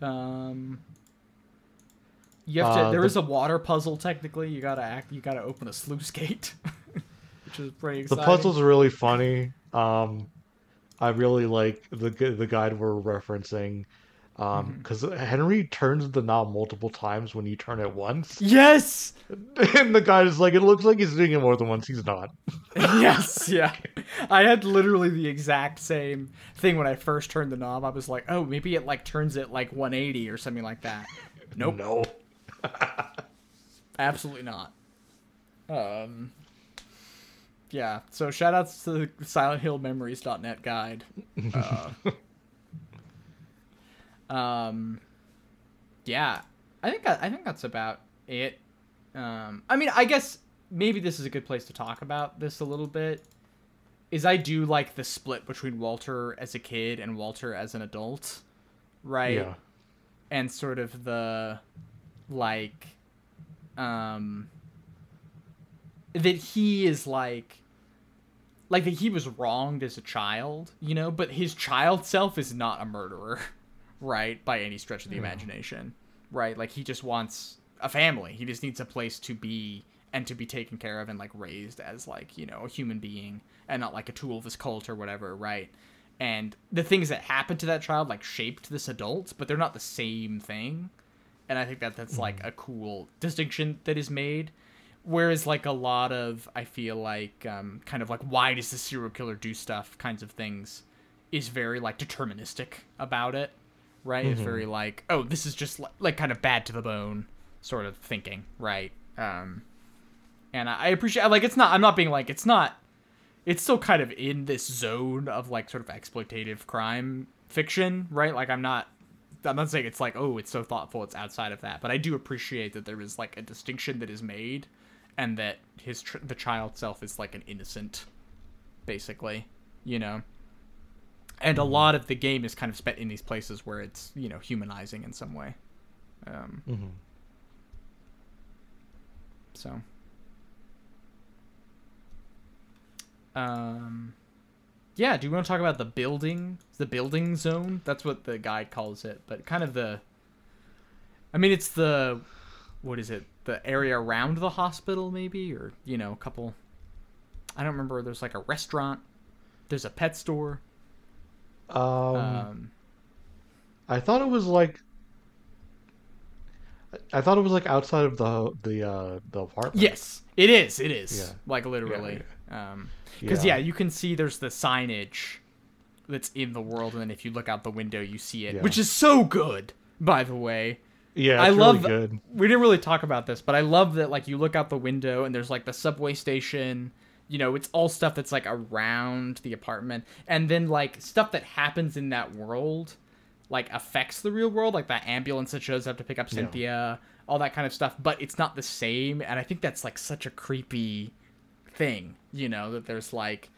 Um. You have to. Uh, there the- is a water puzzle. Technically, you gotta act. You gotta open a sluice gate, [laughs] which is pretty The exciting. puzzle's really funny. Um, I really like the the guide we're referencing. Um, Mm-hmm. because Henry turns the knob multiple times when you turn it once, Yes. [laughs] and the guy is like, "It looks like he's doing it more than once. He's not." [laughs] yes, yeah. I had literally the exact same thing when I first turned the knob. I was like, oh, maybe it like turns it like 180 or something like that. Nope, No. [laughs] absolutely not. Um, yeah. So shout outs to the SilentHillMemories.net guide. Uh, um, yeah, I think I, I think that's about it. Um, I mean, I guess maybe this is a good place to talk about this a little bit. Is I do like the split between Walter as a kid and Walter as an adult, right? Yeah. and sort of the like um that he is like like that he was wronged as a child you know but his child self is not a murderer [laughs] right by any stretch of the imagination right? Like he just wants a family. He just needs a place to be and to be taken care of and like raised as like you know a human being and not like a tool of his cult or whatever right? And the things that happened to that child like shaped this adult, but they're not the same thing. And I think that that's like a cool distinction that is made. Whereas like a lot of I feel like um, kind of like why does the serial killer do stuff kinds of things is very like deterministic about it, right? It's very like oh this is just like, like kind of bad to the bone sort of thinking, right? Um, and I I appreciate like it's not I'm not being like it's not it's still kind of in this zone of like sort of exploitative crime fiction, right? Like I'm not I'm not saying it's like oh it's so thoughtful it's outside of that, but I do appreciate that there is like a distinction that is made and that his tr- the child self is like an innocent basically, you know. And a lot of the game is kind of spent in these places where it's, you know, humanizing in some way. Um Mhm. so um yeah, do you want to talk about the building, the building zone? That's what the guide calls it, but kind of the I mean, it's the what is it? The area around the hospital maybe or, you know, a couple I don't remember. There's like a restaurant. There's a pet store. Um, Um, I thought it was like. I thought it was like outside of the the uh the apartment. yes, it is. It is. Yeah. Like literally. Um 'cause because Yeah. yeah, you can see there's the signage that's in the world, and then if you look out the window, you see it, Yeah. which is so good. By the way, Yeah, I love. really good. We didn't really talk about this, but I love that like you look out the window and there's like the subway station. You know, it's all stuff that's like around the apartment, and then like stuff that happens in that world, like affects the real world, like that ambulance that shows up to pick up Yeah. Cynthia, all that kind of stuff. But it's not the same, and I think that's like such a creepy thing. You know, that there's like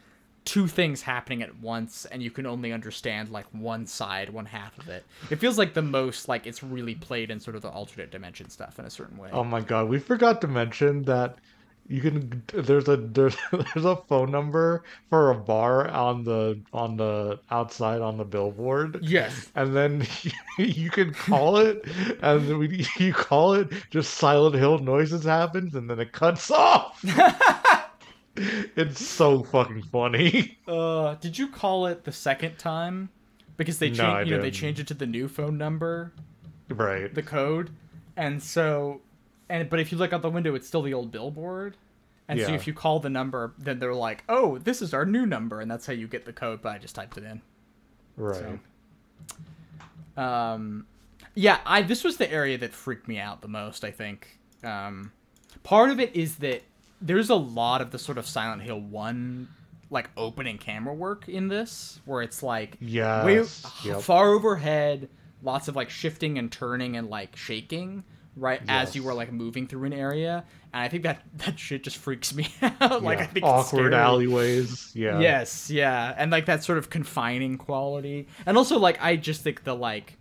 two things happening at once and you can only understand like one side one half of it it feels like the most like it's really played in sort of the alternate dimension stuff in a certain way Oh my god, we forgot to mention that you can there's a [laughs] there's there's a phone number for a bar on the on the outside on the billboard. yes And then [laughs] you can call it, and we, [laughs] you call it, just Silent Hill noises happens, and then it cuts off. it's so fucking funny. uh did you call it the second time because they No, changed you know they didn't. changed it to the new phone number Right. the code and so and but if you look out the window it's still the old billboard and so if you call the number then they're like oh this is our new number and that's how you get the code but i just typed it in Right. Um, yeah, I this was the area that freaked me out the most. I think um, part of it is that there's a lot of the sort of Silent Hill one like opening camera work in this, where it's like way Yes. Yep. far overhead, lots of like shifting and turning and like shaking. Right as you were like moving through an area, and I think that that shit just freaks me [laughs] out. like Yeah. I think it's awkward alleyways. Yeah. Yes, yeah, and like that sort of confining quality, and also like I just think the like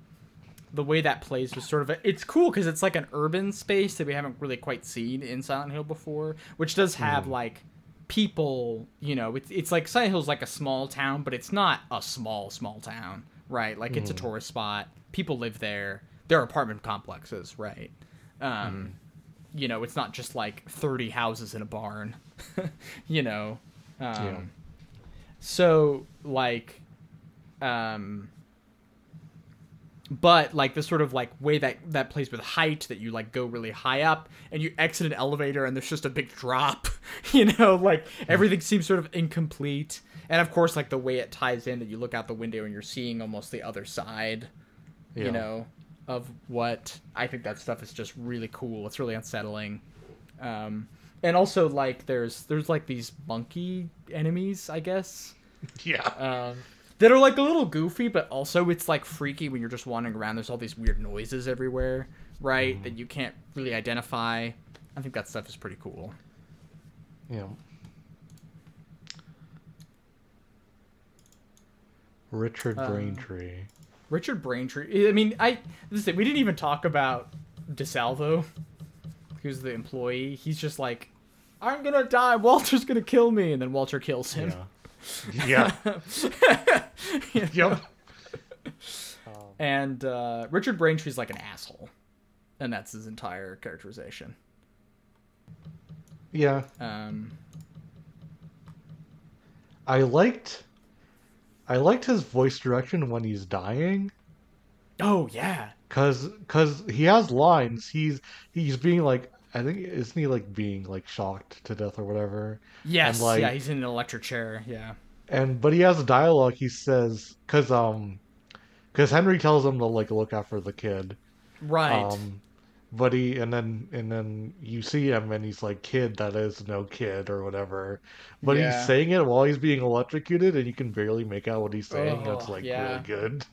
the way that plays was sort of a, it's cool because it's like an urban space that we haven't really quite seen in Silent Hill before, which does have hmm. like people. You know, it's it's like Silent Hill's like a small town, but it's not a small small town, right? Like it's a hmm. tourist spot. People live there. There are apartment complexes, right? Um, you know, it's not just like 30 houses in a barn, [laughs] you know. Um, Yeah. So, like, um, but like the sort of like way that that plays with height that you like go really high up and you exit an elevator and there's just a big drop, [laughs] you know, like everything seems sort of incomplete. And of course, like the way it ties in that you look out the window and you're seeing almost the other side Yeah. you know, of what I think that stuff is just really cool. It's really unsettling. Um, and also like there's there's like these monkey enemies, I guess, [laughs] Yeah. um, that are like a little goofy, but also it's like freaky when you're just wandering around. There's all these weird noises everywhere, right? That you can't really identify. I think that stuff is pretty cool. Yeah. Richard Uh, Braintree. Richard Braintree. I mean, I this is. We didn't even talk about DeSalvo, who's the employee. He's just like, I'm gonna die. Walter's gonna kill me, and then Walter kills him. Yeah. Yeah. You [laughs] know? yep. [laughs] And uh, Richard Braintree's like an asshole, and that's his entire characterization. Yeah. Um, I liked I liked his voice direction when he's dying. Oh yeah. Cause, cause he has lines. He's he's being like I think isn't he like being like shocked to death or whatever. Yes. like- yeah, he's in an electric chair. Yeah. And but he has a dialogue. He says because um because Henry tells him to like look after the kid. Right. Um, but he and then and then you see him and he's like kid that is no kid or whatever. But Yeah. he's saying it while he's being electrocuted and you can barely make out what he's saying. Oh, That's Oh, like yeah. really good.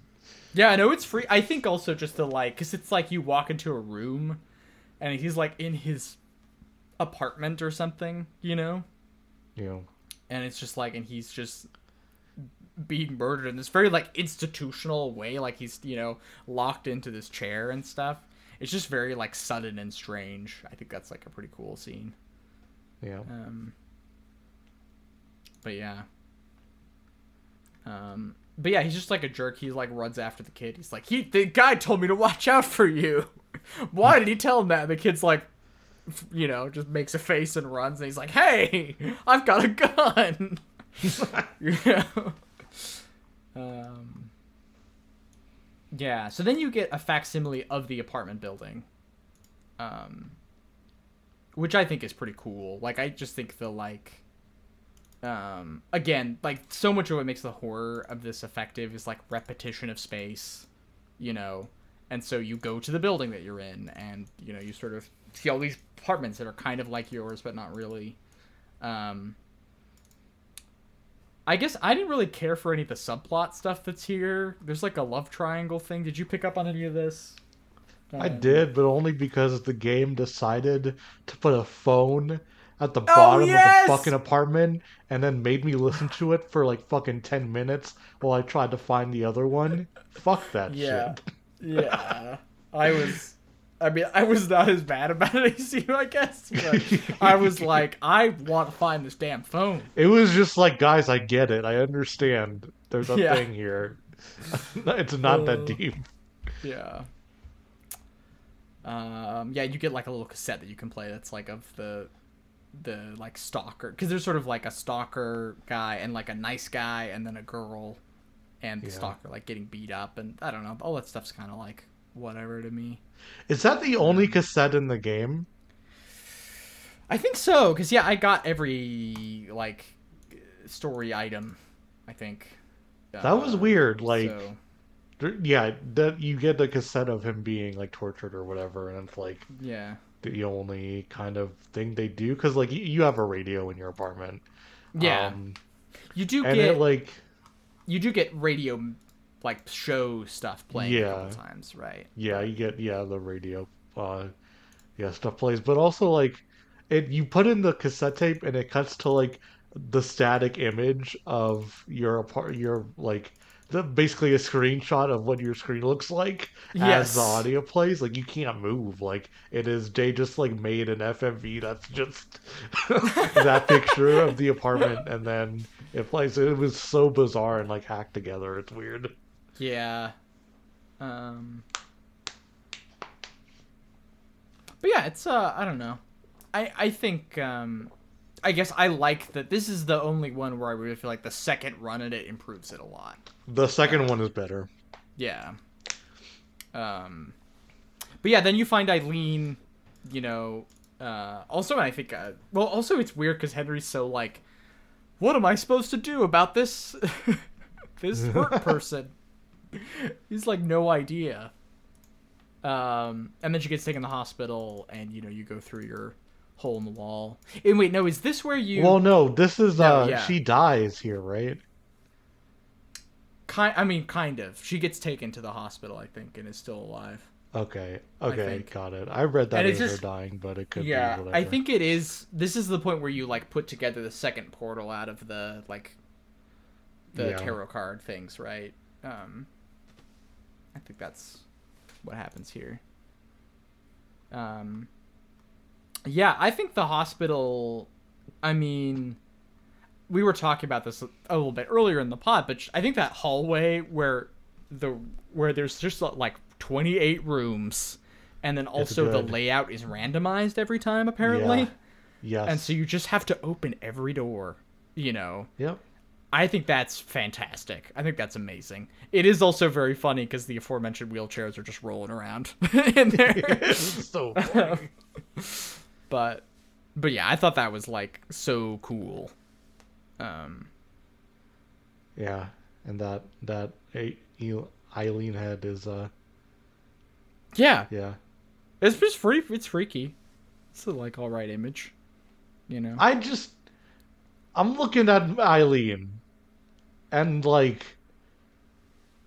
Yeah, I know it's free. I think also just the like, cause it's like you walk into a room, and he's like in his apartment or something, you know, yeah and it's just like, and he's just being murdered in this very like institutional way, like he's you know locked into this chair and stuff. It's just very like sudden and strange. I think that's like a pretty cool scene. Yeah. Um, but yeah. Um, but yeah, he's just like a jerk. He like runs after the kid. He's like, he the guy told me to watch out for you. [laughs] Why did he tell him that? And the kid's like, you know, just makes a face and runs. And he's like, hey, [laughs] I've got a gun. [laughs] you know. Um. Yeah. So then you get a facsimile of the apartment building. Um which I think is pretty cool. Like I just think the like um again, like so much of what makes the horror of this effective is like repetition of space, you know. And so you go to the building that you're in and you know, you sort of see all these apartments that are kind of like yours but not really. Um I guess I didn't really care for any of the subplot stuff that's here. There's like a love triangle thing. Did you pick up on any of this? I Um, did, but only because the game decided to put a phone at the bottom Oh, yes! of the fucking apartment and then made me listen to it for like fucking 10 minutes while I tried to find the other one. Fuck that Yeah. shit. Yeah. I was I mean, I was not as bad about it [laughs] as you, I guess. But I was [laughs] like, I want to find this damn phone. It was just like, guys, I get it. I understand. There's a Yeah. thing here. [laughs] it's not Uh, that deep. Yeah. Um, yeah, you get like a little cassette that you can play that's like of the the like stalker because there's sort of like a stalker guy and like a nice guy and then a girl and the Yeah. stalker like getting beat up and I don't know all that stuff's kind of like whatever to me. Is that the only cassette in the game? I think so, because yeah, I got every like story item. I think That was Uh, weird. Like, so- there- yeah, that you get the cassette of him being like tortured or whatever, and it's like yeah, the only kind of thing they do because like you, you have a radio in your apartment. yeah. Um, you do and get it like you do get radio like show stuff playing a Yeah. couple times, right? yeah, you get yeah the radio, uh, yeah stuff plays, but also like it you put in the cassette tape and it cuts to like the static image of your apart your like the basically a screenshot of what your screen looks like as the audio plays. Like you can't move. Like it is they just like made an FMV that's just [laughs] that picture of the apartment and then it plays. It was so bizarre and like hacked together. It's weird. Yeah. Um. But yeah, it's uh, I don't know. I I think um, I guess I like that. This is the only one where I really feel like the second run at it improves it a lot. The second one is better. Yeah. Um, but yeah, then you find Eileen, you know, uh, also, and I think, uh, well, also it's weird because Henry's so like, what am I supposed to do about this, [laughs] this hurt [laughs] person? [laughs] He's like, no idea. Um, and then she gets taken to the hospital, and you know, you go through your hole in the wall. And wait, no, is this where you? Well, no, this is No, uh yeah. she dies here, right? kind, I mean, kind of. She gets taken to the hospital, I think, and is still alive. Okay, okay, got it. I read that And as it's her dying, but it could yeah be whatever. i think it is this is the point where you like put together the second portal out of the like the Yeah. tarot card things right um i think that's what happens here um yeah i think the hospital i mean we were talking about this a little bit earlier in the pod but i think that hallway where the where there's just like 28 rooms and then also the layout is randomized every time apparently Yeah. Yes. and so you just have to open every door you know Yep. I think that's fantastic. I think that's amazing. It is also very funny because the aforementioned wheelchairs are just rolling around [laughs] in there. It's [laughs] so funny. [laughs] but but yeah, I thought that was like so cool. Um yeah, and that that A- Eileen head is uh yeah, yeah. it's just free it's freaky. It's a like all right image, you know. I just I'm looking at Eileen and like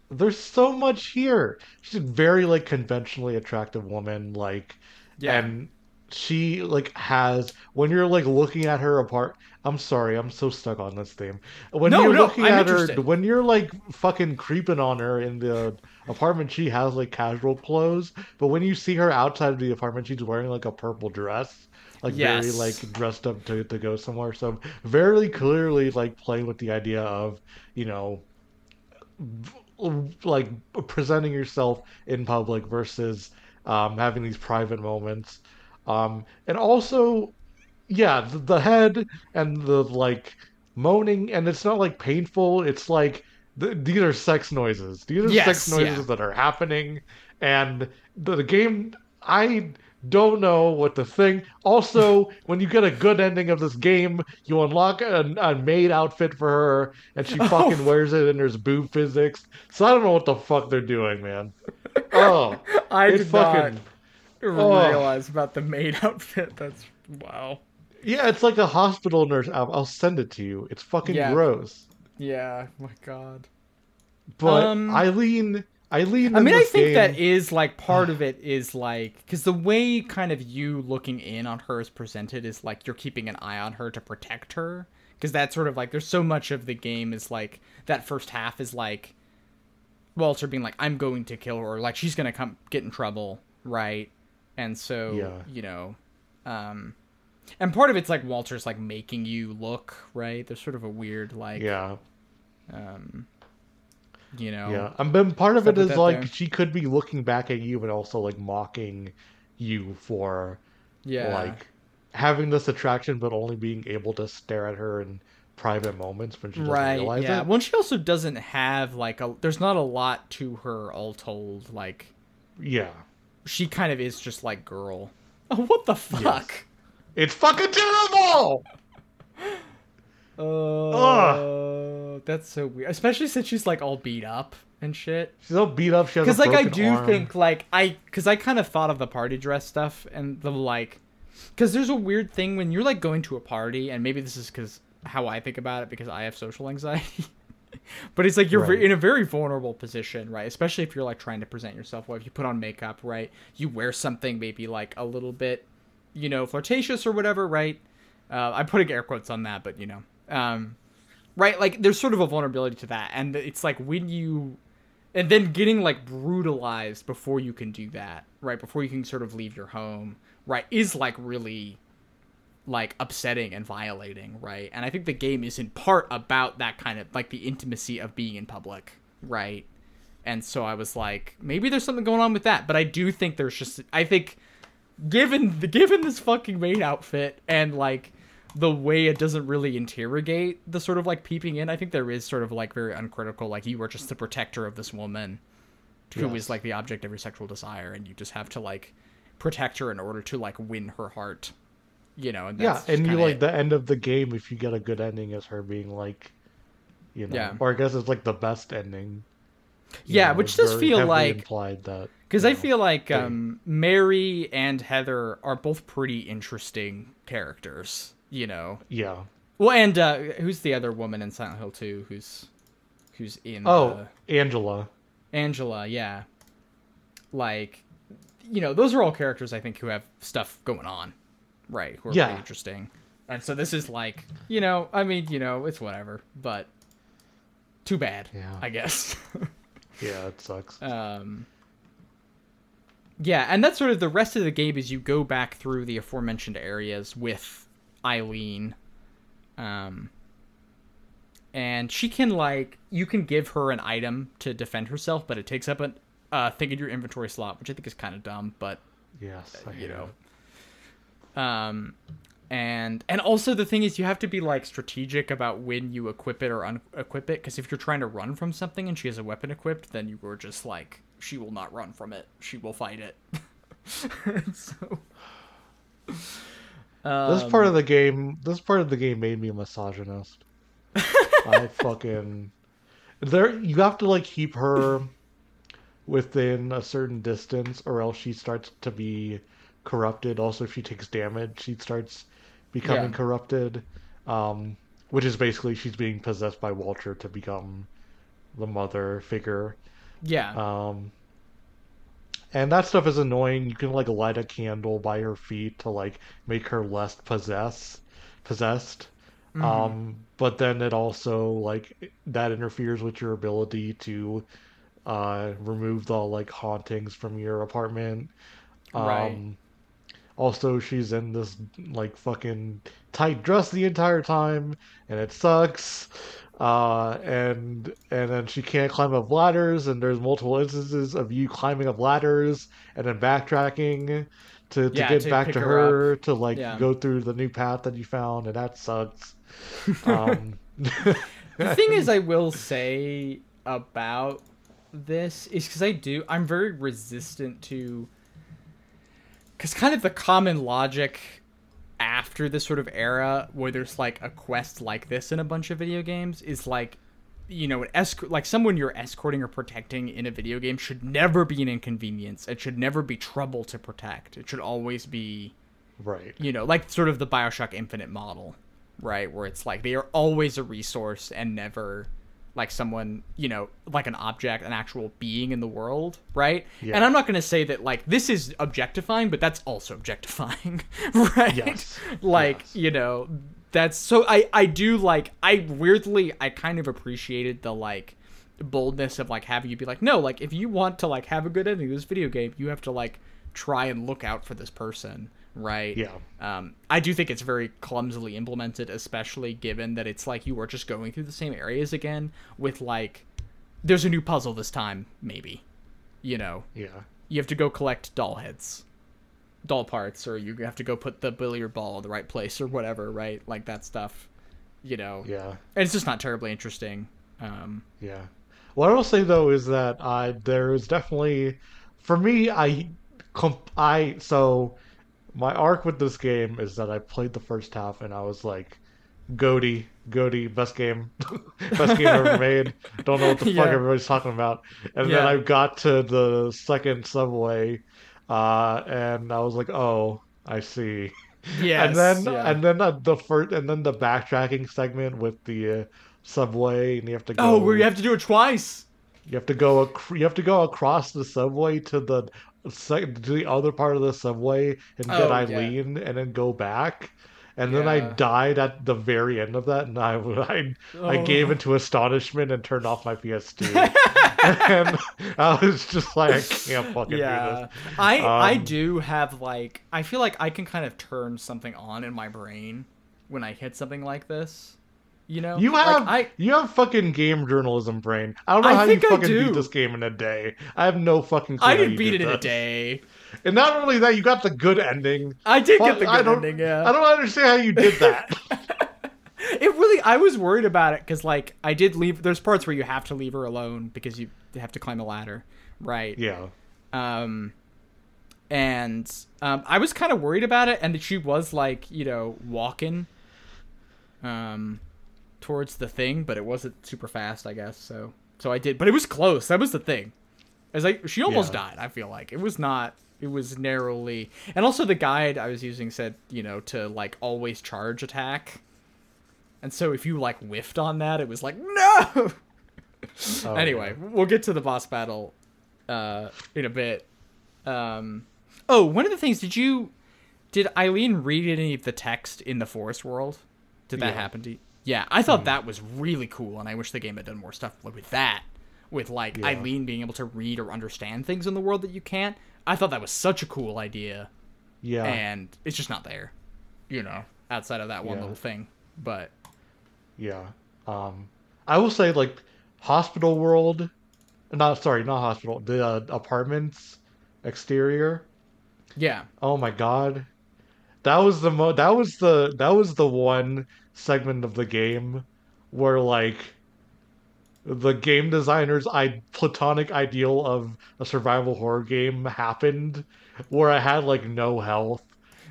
there's so much here. She's a very like conventionally attractive woman like Yeah. and she like has when you're like looking at her apart I'm sorry, I'm so stuck on this theme. When No, you're no, looking I'm at her when you're like fucking creeping on her in the apartment she has like casual clothes, but when you see her outside of the apartment she's wearing like a purple dress. Like very like dressed up to, to go somewhere. So very clearly like playing with the idea of, you know, like presenting yourself in public versus um, having these private moments. Um, and also, yeah, the, the head and the like moaning, and it's not like painful. It's like th- these are sex noises. These are Yes, sex noises yeah. that are happening, and the, the game. I don't know what to think. Also, when you get a good ending of this game, you unlock a, a maid outfit for her, and she [laughs] fucking wears it, and there's boob physics. So I don't know what the fuck they're doing, man. Oh, [laughs] I did fucking not oh. realize about the maid [laughs] outfit. That's wow. yeah, it's like a hospital nurse. I'll, I'll send it to you. It's fucking Yeah. gross. Yeah, my god. But Um, Eileen, Eileen. I mean, I think game- that is like part of it is like because the way kind of you looking in on her is presented is like you're keeping an eye on her to protect her because that's sort of like there's so much of the game is like that first half is like Walter being like I'm going to kill her or like she's gonna come get in trouble right and so Yeah. you know um and part of it's like Walter's like making you look right there's sort of a weird like yeah, um you know yeah. And then part of it is like is that like there. she could be looking back at you, but also like mocking you for yeah like having this attraction, but only being able to stare at her in private moments when she doesn't right realize yeah it. well she also doesn't have like a there's not a lot to her all told like Yeah, she kind of is just like girl oh [laughs] what the fuck it's fucking terrible. [laughs] Uh, oh that's so weird especially since she's like all beat up and shit She's all beat up. She has because like i do arm. think like i because i kind of thought of the party dress stuff and the like because there's a weird thing when you're like going to a party and maybe this is because how i think about it because i have social anxiety [laughs] but it's like you're Right. in a very vulnerable position right especially if you're like trying to present yourself well if you put on makeup right you wear something maybe like a little bit you know flirtatious or whatever right uh, i'm putting air quotes on that but you know um, right? Like there's sort of a vulnerability to that and it's like when you and then getting like brutalized before you can do that right? Before you can sort of leave your home right is like really like upsetting and violating right? And i think the game is in part about that kind of like the intimacy of being in public right? And so i was like maybe there's something going on with that but i do think there's just i think given the given this fucking maid outfit and like the way it doesn't really interrogate the sort of like peeping in i think there is sort of like very uncritical like you are just the protector of this woman who is Yes. like the object of your sexual desire and you just have to like protect her in order to like win her heart you know and Yeah, and you like it. the end of the game if you get a good ending is her being like, you know, Yeah. or I guess it's like the best ending. Yeah, know, which does feel like- implied that Because I know, feel like um, Mary and Heather are both pretty interesting characters, you know. yeah. Well, and uh, who's the other woman in Silent Hill 2 who's who's in Oh, Angela. the... Angela, yeah. Like, you know, those are all characters I think who have stuff going on, right? Who are Yeah. interesting. And so this is like, you know, I mean, you know, it's whatever, but too bad, Yeah. I guess. [laughs] Yeah, it sucks. Um, yeah, and that's sort of the rest of the game is you go back through the aforementioned areas with Eileen. Um, and she can like you can give her an item to defend herself, but it takes up a uh, thing in your inventory slot, which I think is kind of dumb, but yes, you know. it. Um, and and also the thing is you have to be like strategic about when you equip it or unequip it because if you're trying to run from something and she has a weapon equipped then you were just like she will not run from it she will fight it [laughs] so this part of the game, this part of the game made me a misogynist. [laughs] I fucking there. You have to like keep her within a certain distance, or else she starts to be corrupted. Also, if she takes damage, she starts becoming Yeah. corrupted. Um, which is basically she's being possessed by Walter to become the mother figure. yeah Um, and that stuff is annoying. You can like light a candle by her feet to like make her less possess possessed. Mm-hmm. Um, but then it also like that interferes with your ability to uh remove the like hauntings from your apartment. Um Right. also she's in this like fucking tight dress the entire time and it sucks. Uh and and then she can't climb up ladders and there's multiple instances of you climbing up ladders and then backtracking to, to Yeah, get to back to her her to like Yeah. go through the new path that you found and that sucks. [laughs] Um the thing is i will say about this is because i do i'm very resistant to because kind of the common logic after this sort of era where there's like a quest like this in a bunch of video games is like you know an esc- like someone you're escorting or protecting in a video game should never be an inconvenience it should never be trouble to protect it should always be right. you know, like sort of the Bioshock Infinite model, right? Where it's like they are always a resource and never like someone, you know, like an object, an actual being in the world, right? Yeah. And I'm not going to say that like this is objectifying, but that's also [laughs] objectifying, [laughs] right? Yes. Like, Yes. you know, that's so I I do like I weirdly I kind of appreciated the like boldness of like having you be like, no, like if you want to like have a good ending to this video game, you have to like try and look out for this person, right? Yeah. Um, I do think it's very clumsily implemented, especially given that it's like you are just going through the same areas again with like, there's a new puzzle this time, maybe. You know, Yeah. you have to go collect doll heads, doll parts, or you have to go put the billiard ball in the right place or whatever, right? Like that stuff, you know. Yeah. And it's just not terribly interesting. Um, Yeah. What I will say though is that I there is definitely, for me, I, comp, I so, my arc with this game is that I played the first half and I was like, Goaty, Goaty, best game, [laughs] best game ever [laughs] made. Don't know what the Yeah. fuck everybody's talking about. And Yeah. then I got to the second subway, uh, and I was like, oh, I see. yes, and then yeah. and then uh, the first and then the backtracking segment with the uh, subway and you have to go oh, where you have to do it twice. you have to go ac- you have to go across the subway to the sec- to the other part of the subway and get Oh, yeah. Eileen and then go back. And then I died at the very end of that, and I I, I Oh. gave into astonishment and turned off my PS2. [laughs] and I was just like, I can't fucking do this. i i Um, do have like i feel like i can kind of turn something on in my brain when i hit something like this you know You Like, have i you have fucking game journalism brain. I don't know I how you fucking beat this game in a day. I have no fucking. Clue i didn't beat did it in a day And not only that, you got the good ending. i did Fuck, get the good ending yeah I don't understand how you did that. [laughs] [laughs] it really i was worried about it because like i did leave there's parts where you have to leave her alone because you have to climb a ladder right yeah, um and um i was kind of worried about it and that she was like you know walking um towards the thing but it wasn't super fast i guess so so i did but it was close that was the thing as like she almost Yeah. died i feel like it was not it was narrowly and also the guide i was using said you know to like always charge attack and so if you like whiffed on that it was like [laughs] no Oh, anyway, we'll get to the boss battle uh, in a bit. Um, oh, one of the things did you did Eileen read any of the text in the forest world? Did that Yeah. happen to you? Yeah, I thought that was really cool, and I wish the game had done more stuff with that. With like Yeah. Eileen being able to read or understand things in the world that you can't. I thought that was such a cool idea, yeah, and it's just not there. You know, outside of that one Yeah. little thing. But yeah. Um, I will say like hospital world, not sorry, not hospital. The uh, apartments exterior. yeah, Oh my god. that was the mo that was the that was the one segment of the game where like the game designer's I platonic ideal of a survival horror game happened where I had like no health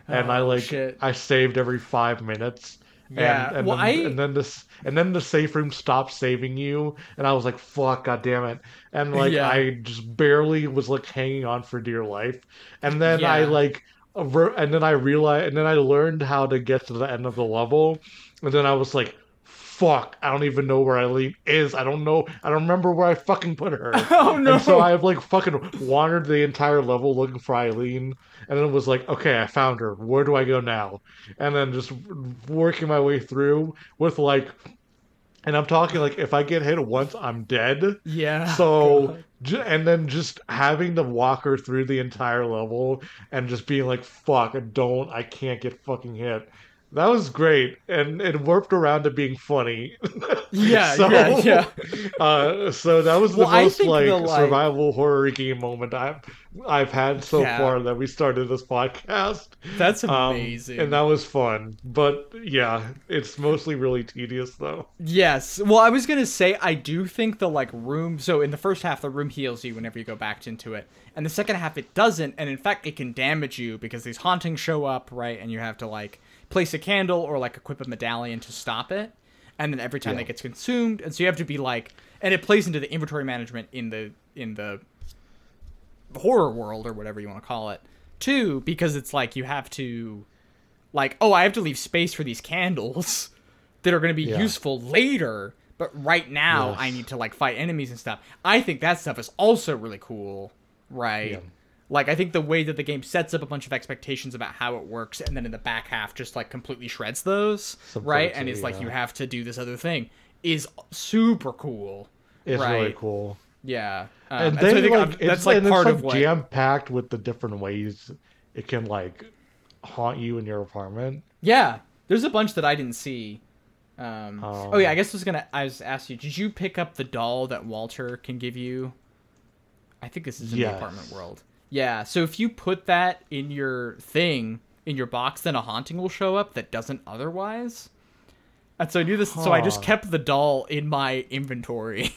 and I Oh, like shit. I saved every five minutes. Yeah, and, and well, then, I- and then this and then the safe room stopped saving you, and I was like, "Fuck, god damn it!" And [laughs] like Yeah. I just barely was like hanging on for dear life, and then I like, and then I realized, and then I learned how to get to the end of the level, and then I was like, "Fuck, I don't even know where Eileen is. I don't know. I don't remember where I fucking put her." [laughs] Oh no! And so I've like fucking wandered the entire level looking for Eileen, and then was like, okay, I found her. Where do I go now? And then just working my way through with like, and I'm talking like if I get hit once, I'm dead. yeah. So, God. and then just having to walk her through the entire level and just being like, fuck, I don't, I can't get fucking hit. That was great, and it warped around to being funny. [laughs] Yeah, So- yeah, yeah. [laughs] Uh, so that was the Well, most like, the, like- survival horror game moment I've I've had so Yeah. far that we started this podcast. That's Um, amazing. and that was fun. But yeah, it's mostly really tedious though. Yes. Well, I was gonna say I do think the like room. So in the first half, the room heals you whenever you go back into it, and the second half it doesn't, and in fact it can damage you because these hauntings show up, right? And you have to like place a candle or like equip a medallion to stop it, and then every time Yeah. that gets consumed, and so you have to be like, and it plays into the inventory management in the in the horror world or whatever you want to call it too because it's like you have to like oh i have to leave space for these candles [laughs] that are going to be Yeah. useful later but right now Yes. i need to like fight enemies and stuff i think that stuff is also really cool right Yeah. Like i think the way that the game sets up a bunch of expectations about how it works and then in the back half just like completely shreds those right and it's like you have to do this other thing is super cool It's right really cool. yeah um, And and so then I think like it's, that's like part of like, what jam packed with the different ways it can like haunt you in your apartment. Yeah, there's a bunch that I didn't see. Um, Um, oh yeah, I guess I was gonna. I was asked you. Did you pick up the doll that Walter can give you? I think this is in Yes. the apartment world. Yeah. So if you put that in your thing in your box, then a haunting will show up that doesn't otherwise. And so I knew this. So I just kept the doll in my inventory.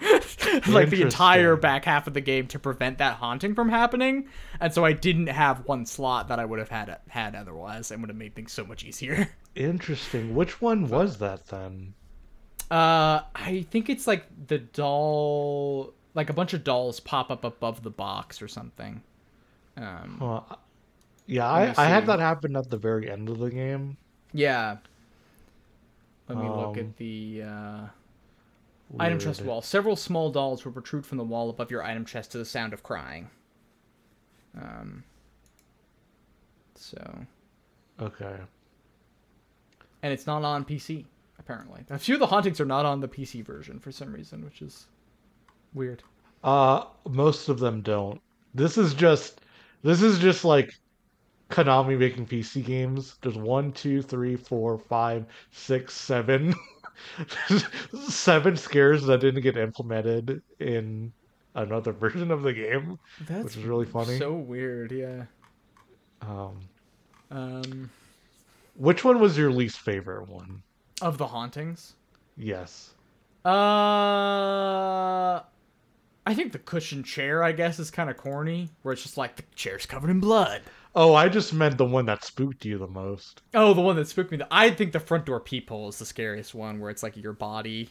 [laughs] like the entire back half of the game to prevent that haunting from happening, and so I didn't have one slot that I would have had had otherwise, and would have made things so much easier. [laughs] Interesting. Which one was that then? Uh, I think it's like the doll, like a bunch of dolls pop up above the box or something. Um, Uh, yeah, I, I had that happen at the very end of the game. yeah. Let me look Um, at the uh, item chest wall. Several small dolls will protrude from the wall above your item chest to the sound of crying. Um. So, Okay. and it's not on PC apparently. A few of the hauntings are not on the PC version for some reason, which is weird. Uh, most of them don't. This is just, this is just like Konami making PC games. There's one, two, three, four, five, six, seven, [laughs] seven scares that didn't get implemented in another [laughs] version of the game, That's which is really funny. so weird. Yeah. Um, Um. which one was your least favorite one? Of the hauntings? Yes. Uh I think the cushion chair, I guess, is kind of corny, where it's just like the chair's covered in blood. Oh, I just meant the one that spooked you the most. Oh, the one that spooked me. I think the front door peephole is the scariest one, where it's like your body.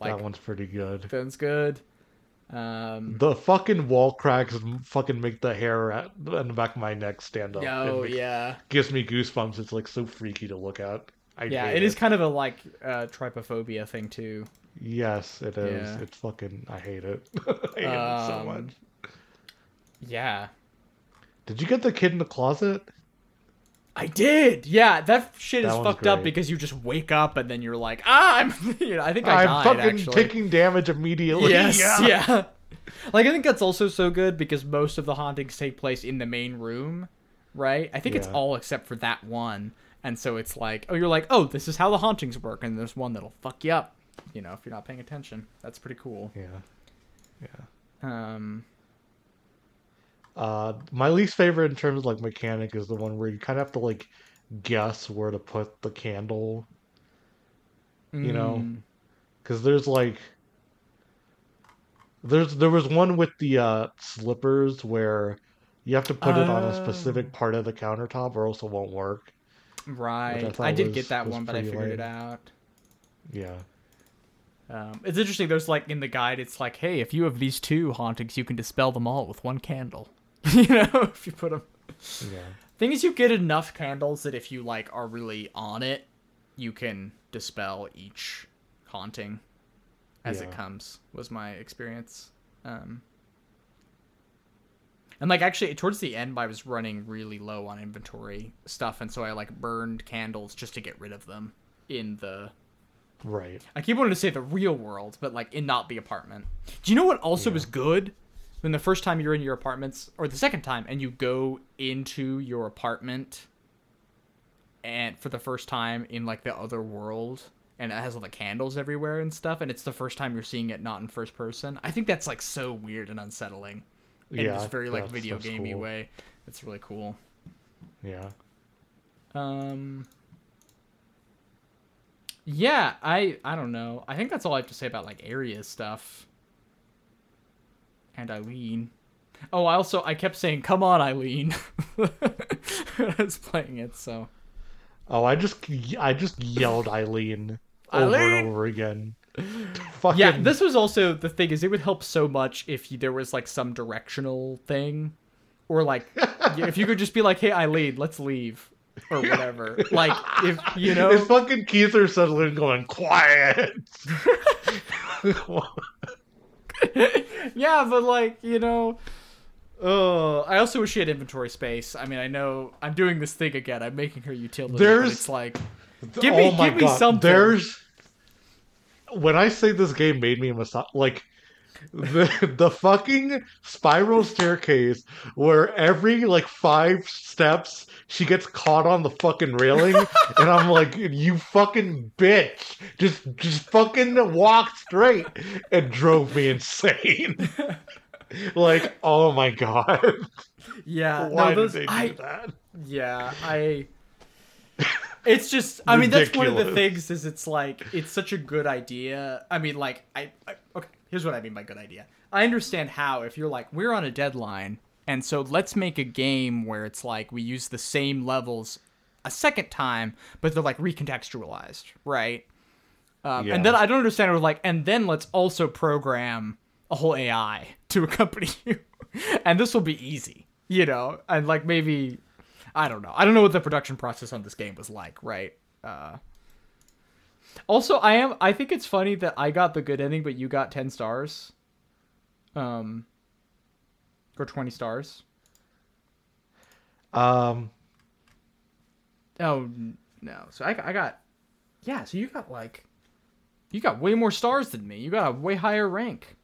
Like that one's pretty good. that's good. Um. The fucking wall cracks fucking make the hair at, on the back of my neck stand up. Oh makes- yeah, gives me goosebumps. It's like so freaky to look at. I yeah. hate It is kind of a like uh, trypophobia thing too. Yes, it is. Yeah. It's fucking. I hate it. [laughs] I hate it so Um, much. Yeah, Did you get the kid in the closet? I did. Yeah, that shit That is fucked up because you just wake up and then you're like, ah, I'm. [laughs] You know, I think I I'm died fucking actually. taking damage immediately. Yes, [laughs] yeah. yeah. Like I think that's also so good because most of the hauntings take place in the main room, right? I think it's all except for that one. And so it's like, oh, you're like, oh, this is how the hauntings work, and there's one that'll fuck you up, you know, if you're not paying attention. That's pretty cool. Yeah. Yeah. Um, Uh, my least favorite in terms of like mechanic is the one where you kind of have to like guess where to put the candle. You know, Mm. because there's like there's there was one with the uh slippers where you have to put it on a Oh. specific part of the countertop or else it won't work. Right. I, thought did was- get that one, but I figured it out. Yeah. Um, it's interesting. There's like in the guide, it's like, hey, if you have these two hauntings, you can dispel them all with one candle. [laughs] you know, if you put them. Yeah. Thing is, you get enough candles that if you like are really on it, you can dispel each haunting as it comes. Was my experience. Um, and like actually, towards the end, I was running really low on inventory stuff, and so I like burned candles just to get rid of them in the Right. I keep wanting to say the real world, but like in not the apartment. Do you know what also Yeah. is good? When the first time you're in your apartments, or the second time, and you go into your apartment, and for the first time in like the other world, and it has all the candles everywhere and stuff, and it's the first time you're seeing it not in first person. I think that's like so weird and unsettling. In Yeah. this very like video gamey cool. way. It's really cool. Yeah. Um. Yeah, I I don't know. I think that's all I have to say about like area stuff. And Eileen. Oh, I also I kept saying, "Come on, Eileen." when [laughs] I was playing it, so Oh, I just I just yelled Eileen over Eileen! and over again. [laughs] Fucking yeah. This was also the thing is it would help so much if you, there was like some directional thing, or like [laughs] if you could just be like, "Hey, Eileen, let's leave," [laughs] or whatever. [laughs] like if you know. It's fucking Kiefer Sutherland going quiet. [laughs] yeah, but like you know, uh, I also wish she had inventory space. I mean, I know I'm doing this thing again. I'm making her utility. There's- it's like Give me- oh give me god, something. there's when I say this game made me a massage like the the fucking spiral staircase where every like five steps she gets caught on the fucking railing [laughs] and I'm like you fucking bitch just just fucking walk straight and drove me insane [laughs] like oh my god yeah, why no, those, did they do I, that Yeah, I. It's just, I mean, that's one of the things. Is it's like it's such a good idea. I mean, like I, I. Here's what I mean by good idea. I understand how if you're like we're on a deadline, and so let's make a game where it's like we use the same levels a second time, but they're like recontextualized, right? Um, Yeah. And then I don't understand. We're like, and then let's also program a whole AI [laughs] to accompany you, [laughs] and this will be easy, you know. And like maybe, I don't know. I don't know what the production process on this game was like, right? Uh, also, I am. I think it's funny that I got the good ending, but you got ten stars, um, or twenty stars. um Oh no! So I, I got, yeah. So you got like, you got way more stars than me. You got a way higher rank.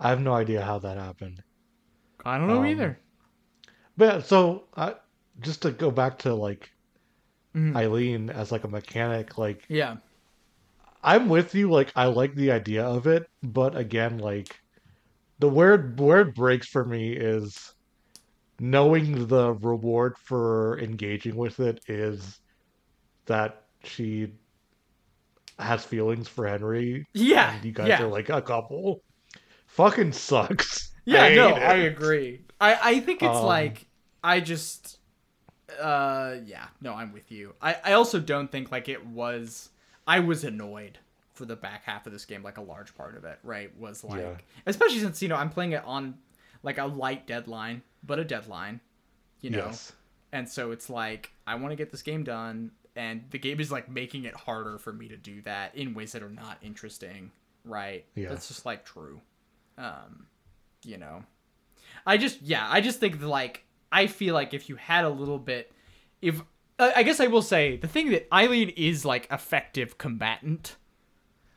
I have no idea how that happened I don't know Um, either. But so, uh, just to go back to like Mhm. Eileen as like a mechanic, like Yeah. I'm with you. Like I like the idea of it, but again, like the word where it breaks for me is knowing the reward for engaging with it is that she has feelings for Henry. Yeah. and you guys yeah. are like a couple. Fucking sucks. [laughs] Yeah, I no, hate I agree. I I think it's Um, like I just uh yeah, no, I'm with you. I I also don't think like it was I was annoyed for the back half of this game like a large part of it, right? Was like Yeah. especially since you know, I'm playing it on like a light deadline, but a deadline, you know. Yes. And so it's like I want to get this game done and the game is like making it harder for me to do that in ways that are not interesting, right? Yeah. That's just like true. Um, you know. I just yeah, I just think that like I feel like if you had a little bit if I I guess I will say the thing that Eileen is like effective combatant.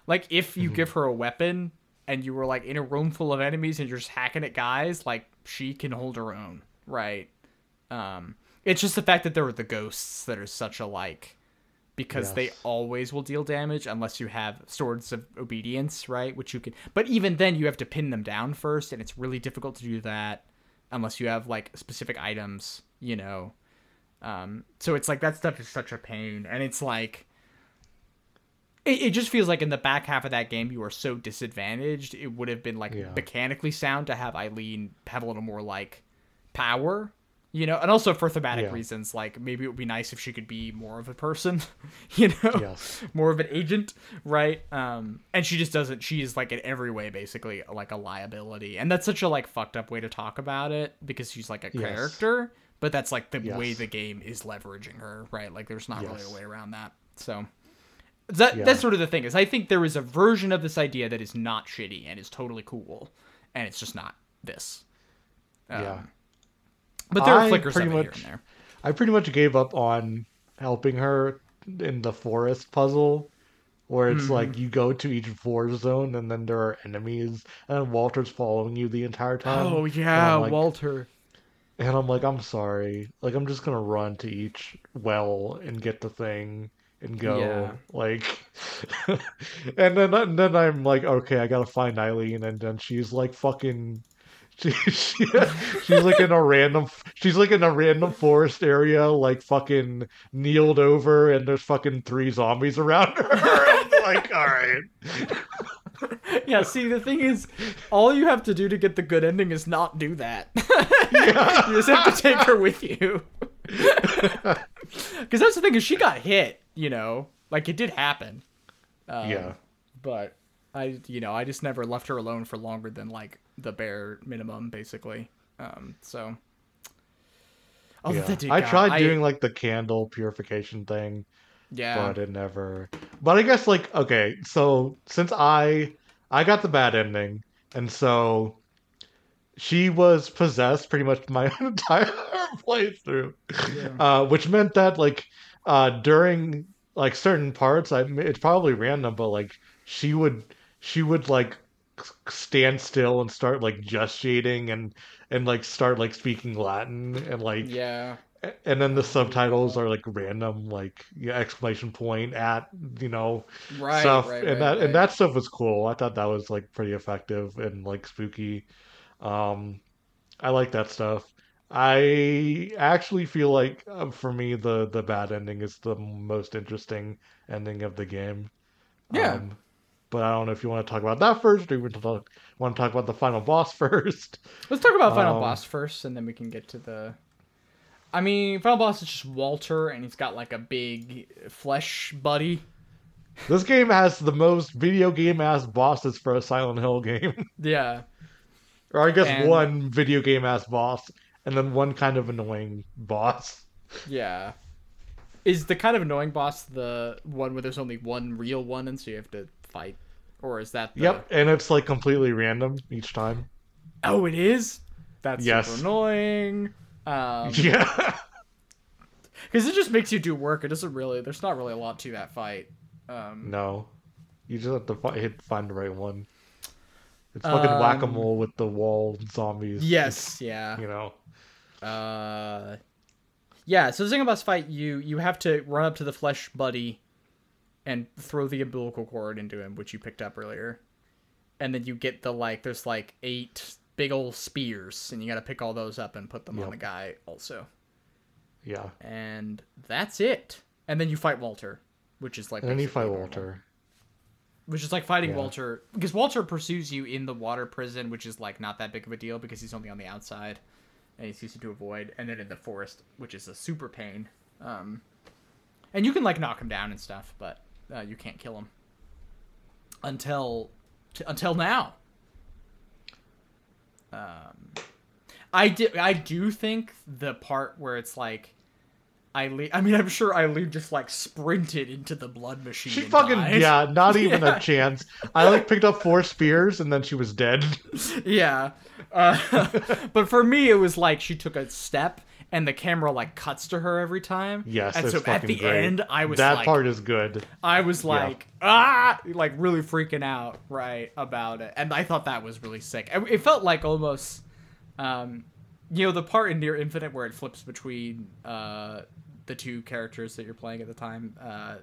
Like if Mm-hmm. you give her a weapon and you were like in a room full of enemies and you're just hacking at guys, like she can hold her own, right? Um it's just the fact that there are the ghosts that are such a like because they always will deal damage unless you have swords of obedience, right? Which you can But even then you have to pin them down first and it's really difficult to do that. unless you have like specific items, you know. Um, so it's like that stuff is such a pain, and it's like it, it just feels like in the back half of that game you are so disadvantaged. It would have been like Yeah. mechanically sound to have Eileen have a little more like power, you know, and also for thematic Yeah. reasons. Like maybe it would be nice if she could be more of a person, [laughs] you know, Yes. [laughs] more of an agent, right? Um, and she just doesn't. She is like in every way basically like a liability, and that's such a like fucked up way to talk about it because she's like a Yes. character. But that's like the way the game is leveraging her, right? Like there's not really a way around that. So that Yeah. that's sort of the thing is I think there is a version of this idea that is not shitty and is totally cool, and it's just not this. Um, Yeah. But there are I flickers of pretty it here much- and there. I pretty much gave up on helping her in the forest puzzle, where it's Mm-hmm. like you go to each forest zone and then there are enemies, and Walter's following you the entire time. Oh yeah, like, Walter. And I'm like, I'm sorry. Like, I'm just gonna run to each well and get the thing and go. Yeah. Like, [laughs] and then and then I'm like, okay, I gotta find Eileen, and then she's like fucking. [laughs] She, she, she's like in a random she's like in a random forest area like fucking kneeled over and there's fucking three zombies around her [laughs] I'm like all right [laughs] Yeah, see the thing is, all you have to do to get the good ending is not do that. Yeah. [laughs] you just have to take her with you. [laughs] Because that's the thing is she got hit, you know, like it did happen. Um, yeah but I, you know, I just never left her alone for longer than like the bare minimum, basically. Um, so. Oh, yeah. I tried I- doing like the candle purification thing Yeah. but it never but i guess like okay so since i i got the bad ending and so she was possessed pretty much my [laughs] entire playthrough Yeah. uh which meant that like uh during like certain parts i it's probably random but like she would she would like stand still and start like gestating and and like start like speaking latin and like yeah. And then the subtitles are like random like exclamation point at you know Right. stuff right, and right, that and that stuff was cool i thought that was like pretty effective and like spooky um i like that stuff i actually feel like uh, for me the the bad ending is the most interesting ending of the game Yeah. um, but i don't know if you want to talk about that first or you want to talk, want to talk about the final boss [laughs] first Let's talk about final Um, boss first, and then we can get to the. I mean, final boss is just Walter, and he's got like a big flesh buddy. This game has the most video game ass bosses for a Silent Hill game. [laughs] Yeah. or I guess And- one video game ass boss, and then one kind of annoying boss. Yeah. Is the kind of annoying boss the one where there's only one real one, and so you have to fight, or is that? The... Yep, and it's like completely random each time. Oh, it is. That's Yes. super annoying. Um, [laughs] Yeah. because it just makes you do work. It doesn't really. There's not really a lot to that fight. Um, no. You just have to fi- hit, find the right one. It's fucking Um, whack a mole with the wall zombies. Yes. Yeah. You know. Uh, yeah. So the Zing boss fight, you you have to run up to the flesh buddy, and throw the umbilical cord into him, which you picked up earlier, and then you get the like. There's like eight big old spears, and you got to pick all those up and put them on Yep. the guy also, Yeah. and that's it. And then you fight Walter, which is like. And then you fight normal. Walter. Which is like fighting Yeah. Walter because Walter pursues you in the water prison, which is like not that big of a deal because he's only on the outside, and he's easy to avoid. And then in the forest, which is a super pain. Um, and you can like knock him down and stuff, but uh, you can't kill him until t- until now. Um, I do, I do think the part where it's like. Eileen, I mean, I'm sure Eileen just like sprinted into the blood machine. She fucking died. yeah, not [laughs] even Yeah. a chance. I like picked up four spears and then she was dead. [laughs] yeah. Uh, [laughs] but for me, it was like she took a step and the camera like cuts to her every time. Yes, And so at the great. end, I was that like, part is good. I was Yeah. like, ah, like really freaking out, right, about it. And I thought that was really sick. It it felt like almost, um, you know, the part in Nier Infinite where it flips between uh, the two characters that you're playing at the time, uh,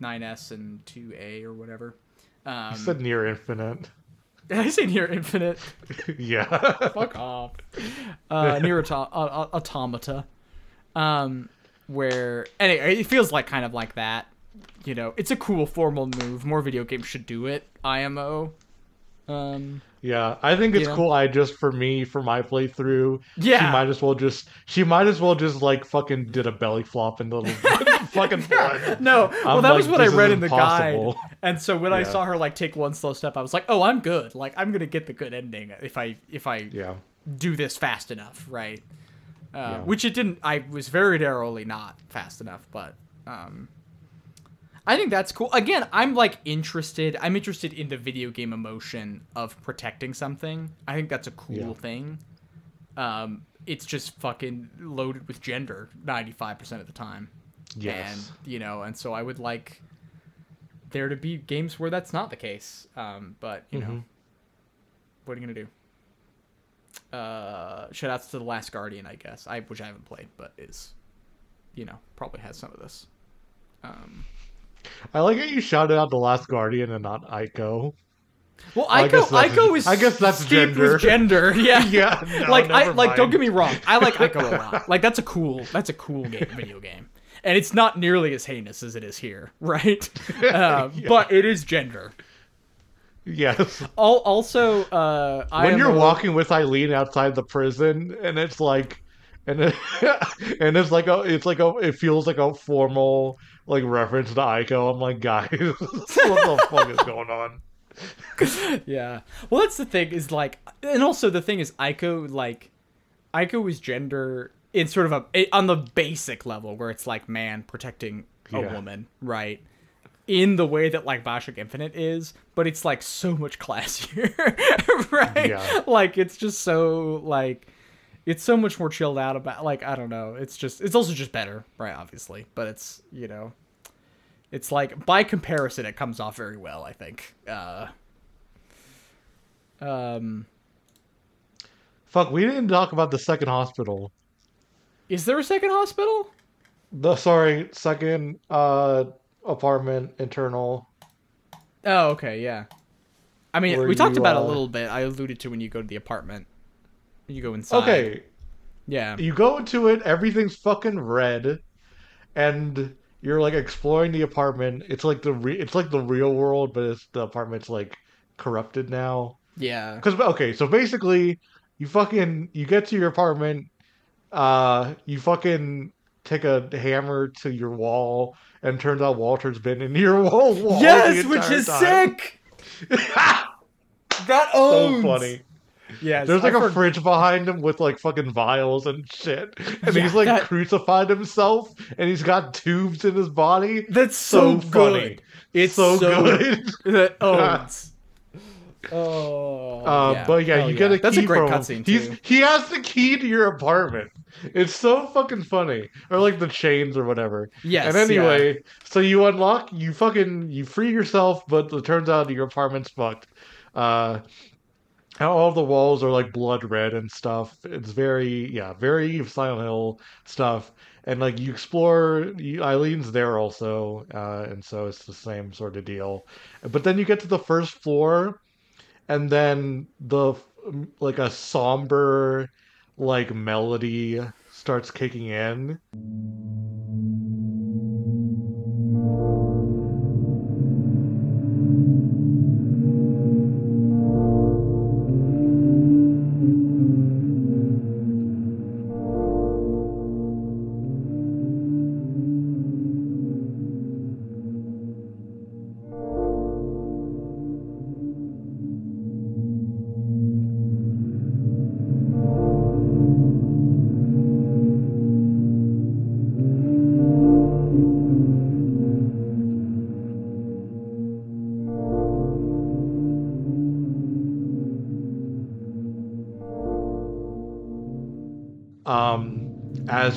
9S and 2A or whatever. Um, You said near infinite. Did I say near infinite? [laughs] yeah. Fuck off. Uh, [laughs] Nier auto- uh, automata. Um, where anyway, it feels like kind of like that. You know, it's a cool formal move. More video games should do it. IMO. Um, Yeah, I think it's Yeah. cool. I just for me for my playthrough, Yeah. she might as well just she might as well just like fucking did a belly flop into the [laughs] fucking blood. no, well, I'm that was what I read in the guide. And so when I saw her like take one slow step, I was like, "Oh, I'm good. Like I'm gonna get the good ending if I if I Yeah, do this fast enough, right?" Uh, Yeah. Which it didn't. I was very narrowly not fast enough, but um, I think that's cool. Again, I'm like interested. I'm interested in the video game emotion of protecting something. I think that's a cool Yeah. thing. Um, it's just fucking loaded with gender 95% of the time. yes, And, you know, and so I would like there to be games where that's not the case. Um, but, you know, Mhm. what are you going to do? Uh, shout outs to The Last Guardian, I guess. I which I haven't played, but is, you know, probably has some of this. Um, I like how you shouted out the Last Guardian and not Ico. well, I Ico, Ico is I guess that's steeped gender. with gender. [laughs] Yeah, Yeah, no, like I never like. Don't get me wrong. I like Ico a lot. [laughs] Like that's a cool. That's a cool game, video game, and it's not nearly as heinous as it is here, [laughs] right? Uh, Yeah. But it is gender. Yes, Al- Also, uh, when you're IMO walking with Eileen outside the prison, and it's like, and it, and it's like a, it's like a, it feels like a formal like reference to Ico. I'm like, guys, [laughs] what the fuck is going on? [laughs] yeah. Well, that's the thing is like, and also the thing is, Ico like, Ico is gender in sort of a it- on the basic level where it's like man protecting a Yeah. woman, right? In the way that like Bioshock Infinite is, but it's like so much [laughs] classier, right? Yeah. Like it's just so like. It's so much more chilled out about like I don't know. It's just it's also just better, right? Obviously, but it's you know, it's like by comparison, it comes off very well. I think. Uh, um, Fuck, we didn't talk about the second hospital. is there a second hospital? The sorry, second uh apartment internal. Oh, okay, yeah. I mean, Where we talked you, about it uh, a little bit. I alluded to when you go to the apartment. You go inside. Okay, Yeah. you go into it, everything's fucking red, and you're like exploring the apartment. It's like the re- it's like the real world, but it's the apartment's like corrupted now. Yeah. Because okay, so basically, you fucking you get to your apartment, uh, you fucking take a hammer to your wall, and turns out Walter's been in your [laughs] wall. Yes, which is time. sick. [laughs] That so funny. Yeah. There's like a a fridge behind him with like fucking vials and shit, and Yeah, he's like that- crucified himself, and he's got tubes in his body. That's so so, funny. good. It's so, good. [laughs] That [laughs] owns. oh. Uh, But yeah, Hell you get a key That's a great from him. cutscene He's he has the key to your apartment. It's so fucking funny, or like the chains or whatever. Yes. and anyway, so you unlock, you fucking, you free yourself, but it turns out your apartment's fucked. Uh, and all the walls are like blood red and stuff. It's very, yeah, very Silent Hill stuff. And like you explore, you, Eileen's there also, uh, and so it's the same sort of deal. But then you get to the first floor, and then the like a somber like melody starts kicking in.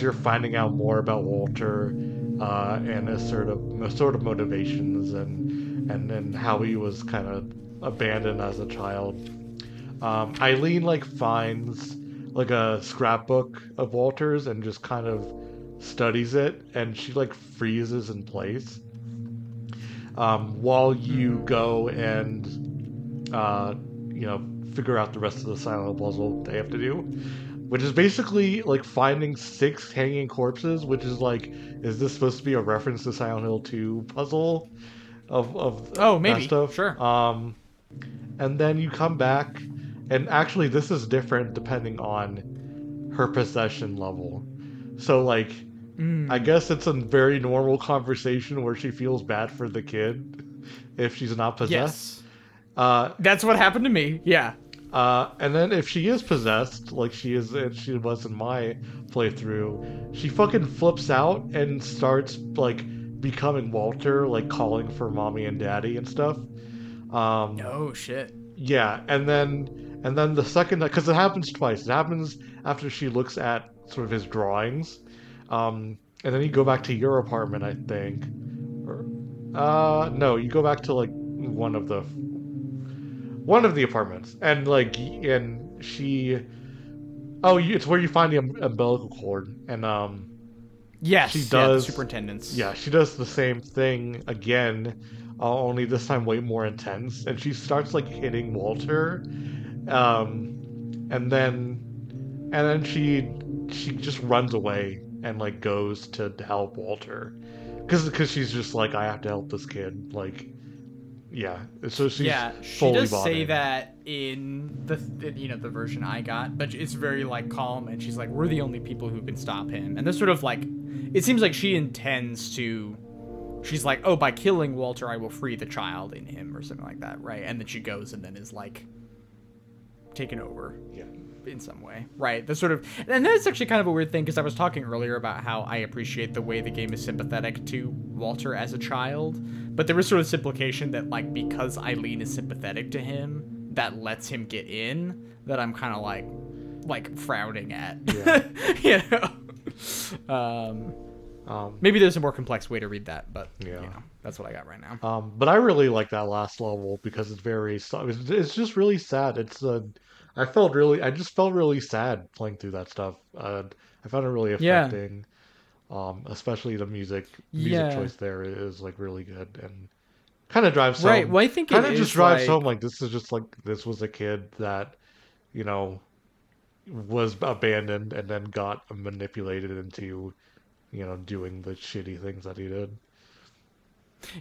You're finding out more about Walter uh, and his sort of sort of motivations and and and how he was kind of abandoned as a child. Um, Eileen like finds like a scrapbook of Walter's and just kind of studies it, and she like freezes in place. Um, while you go and uh, you know figure out the rest of the Silent puzzle they have to do, which is basically like finding six hanging corpses, which is like, is this supposed to be a reference to Silent Hill 2 puzzle? Of, of Oh, maybe. stuff? Sure. Um, and then you come back, and actually this is different depending on her possession level. So like, Mm. I guess it's a very normal conversation where she feels bad for the kid if she's not possessed. Yes. Uh, That's what happened to me. Yeah. Uh, and then if she is possessed, like she is, and she was in my playthrough, she fucking flips out and starts like becoming Walter, like calling for mommy and daddy and stuff. Um, Oh shit. yeah, and then and then the second because it happens twice. It happens after she looks at sort of his drawings, um, and then you go back to your apartment, I think. Or, uh, no, you go back to like one of the one of the apartments, and like and she. Oh, it's where you find the um- umbilical cord, and um, Yes. She Yeah, does- superintendents. yeah, she does the same thing again, uh, only this time way more intense. And she starts like hitting Walter, um, and then and then she she just runs away and like goes to help Walter, because because she's just like I have to help this kid. Like, yeah, so she's yeah, she fully does say in. that in the you know the version I got, but it's very like calm, and she's like, "We're the only people who can stop him," and there's sort of like, it seems like she intends to. She's like, "Oh, by killing Walter, I will free the child in him," or something like that, right? And then she goes and then is like taken over Yeah. In some way, right? The sort of, and that's actually kind of a weird thing because I was talking earlier about how I appreciate the way the game is sympathetic to Walter as a child, but there was sort of this implication that like because Eileen is sympathetic to him, that lets him get in. That I'm kind of like, like frowning at, Yeah. [laughs] you know. Um, Um, maybe there's a more complex way to read that, but Yeah. you know, that's what I got right now. Um, but I really like that last level because it's very. It's, just really sad. It's uh, I felt really. I just felt really sad playing through that stuff. Uh, I found it really Yeah. affecting. Um, especially the music. Music Yeah. choice there is like really good and kind of drives home. Right. Well, I think kind of just drives like- home like this is just like this was a kid that, you know, was abandoned and then got manipulated into, you know, doing the shitty things that he did.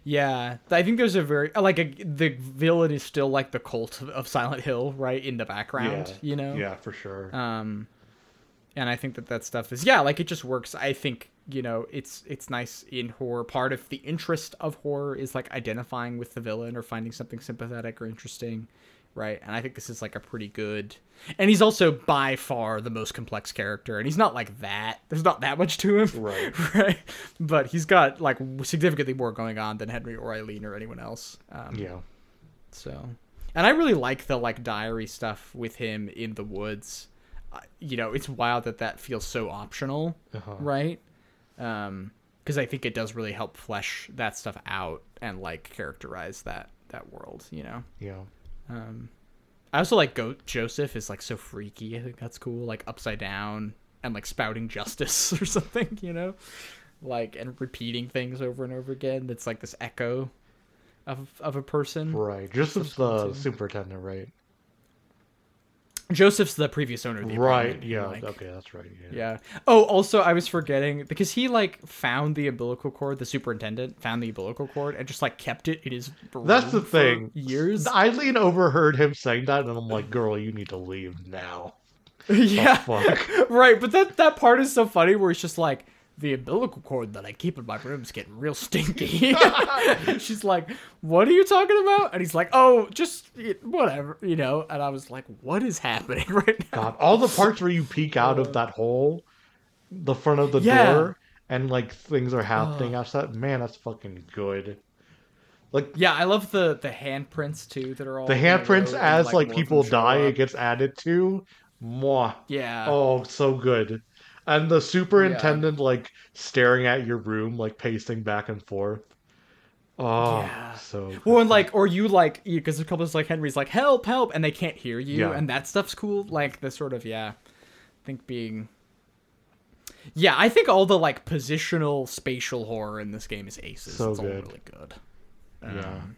Yeah, I think there's a very like a, the villain is still like the cult of, of Silent Hill, right in the background, Yeah. you know. Yeah, for sure. Um, and I think that that stuff is yeah, like it just works. I think you know it's it's nice in horror. Part of the interest of horror is like identifying with the villain or finding something sympathetic or interesting, right? And I think this is like a pretty good. And he's also by far the most complex character, and he's not like that. There's not that much to him, Right. [laughs] right? But he's got like significantly more going on than Henry or Eileen or anyone else. Um, yeah. so, and I really like the like diary stuff with him in the woods. Uh, you know, it's wild that that feels so optional, Uh-huh. right? Um, because I think it does really help flesh that stuff out and like characterize that that world. You know. Yeah. Um, I also like Goat Joseph is like so freaky. I think that's cool. Like upside down and like spouting justice [laughs] or something. You know, like and repeating things over and over again. That's like this echo of of a person. Right. Just the superintendent, right? Joseph's the previous owner of the Right. apartment, Yeah. like- okay, that's right. Yeah. Yeah. Oh, also, I was forgetting because he like found the umbilical cord. The superintendent found the umbilical cord and just like kept it in his. That's the thing. Years. Eileen overheard him saying that, and I'm like, "Girl, you need to leave now." [laughs] yeah. fuck? [laughs] right, but that that part is so funny where he's just like. The umbilical cord that I keep in my room is getting real stinky. And [laughs] [laughs] She's like, "What are you talking about?" And he's like, "Oh, just whatever, you know." And I was like, "What is happening [laughs] right now?" God, all the parts where you peek out of that hole, the front of the Yeah. door, and like things are happening outside. Man, that's fucking good. Like Yeah, I love the the handprints too that are all the handprints row and, as like, them people die, it gets added to. Mwah. Yeah. Oh, so good. And the superintendent like staring at your room, like pacing back and forth. Oh, Yeah. so good. Well, and like, or you like, because a couple of like Henry's like, help, help, and they can't hear you, Yeah. and that stuff's cool. Like the sort of yeah, I think being. Yeah, I think all the like positional spatial horror in this game is aces. So it's good. all really good. Yeah. Um,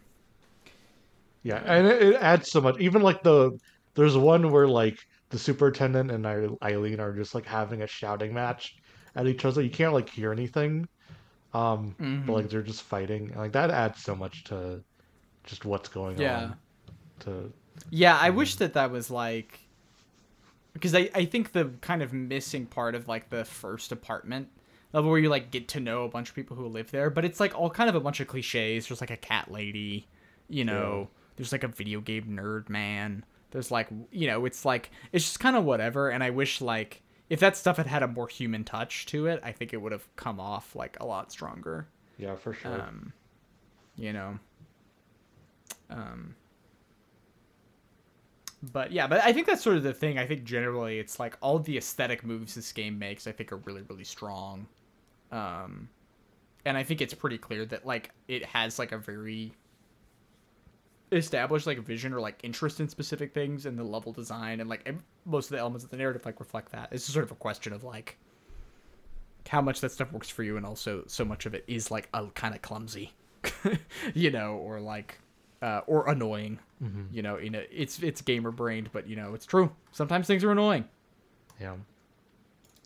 Yeah, and it, it adds so much. Even like the there's one where like the superintendent and Eileen are just like having a shouting match at each other. You can't like hear anything, um, Mhm. but like they're just fighting. And, like that adds so much to just what's going Yeah. on. To Yeah, I wish that that was like because I I think the kind of missing part of like the first apartment level where you like get to know a bunch of people who live there, but it's like all kind of a bunch of cliches. There's like a cat lady, you know. There's like a video game nerd man. There's like you know, it's like it's just kind of whatever. And I wish like if that stuff had had a more human touch to it, I think it would have come off like a lot stronger. yeah, for sure. Um, you know. Um. But yeah, but I think that's sort of the thing. I think generally it's like all the aesthetic moves this game makes. I think are really really strong. Um, and I think it's pretty clear that like it has like a very established like a vision or like interest in specific things and the level design and like most of the elements of the narrative like reflect that. It's just sort of a question of like how much that stuff works for you and also so much of it is like a kind of clumsy [laughs] you know or like uh, or annoying you know in a, it's it's gamer brained but you know it's true sometimes things are annoying yeah.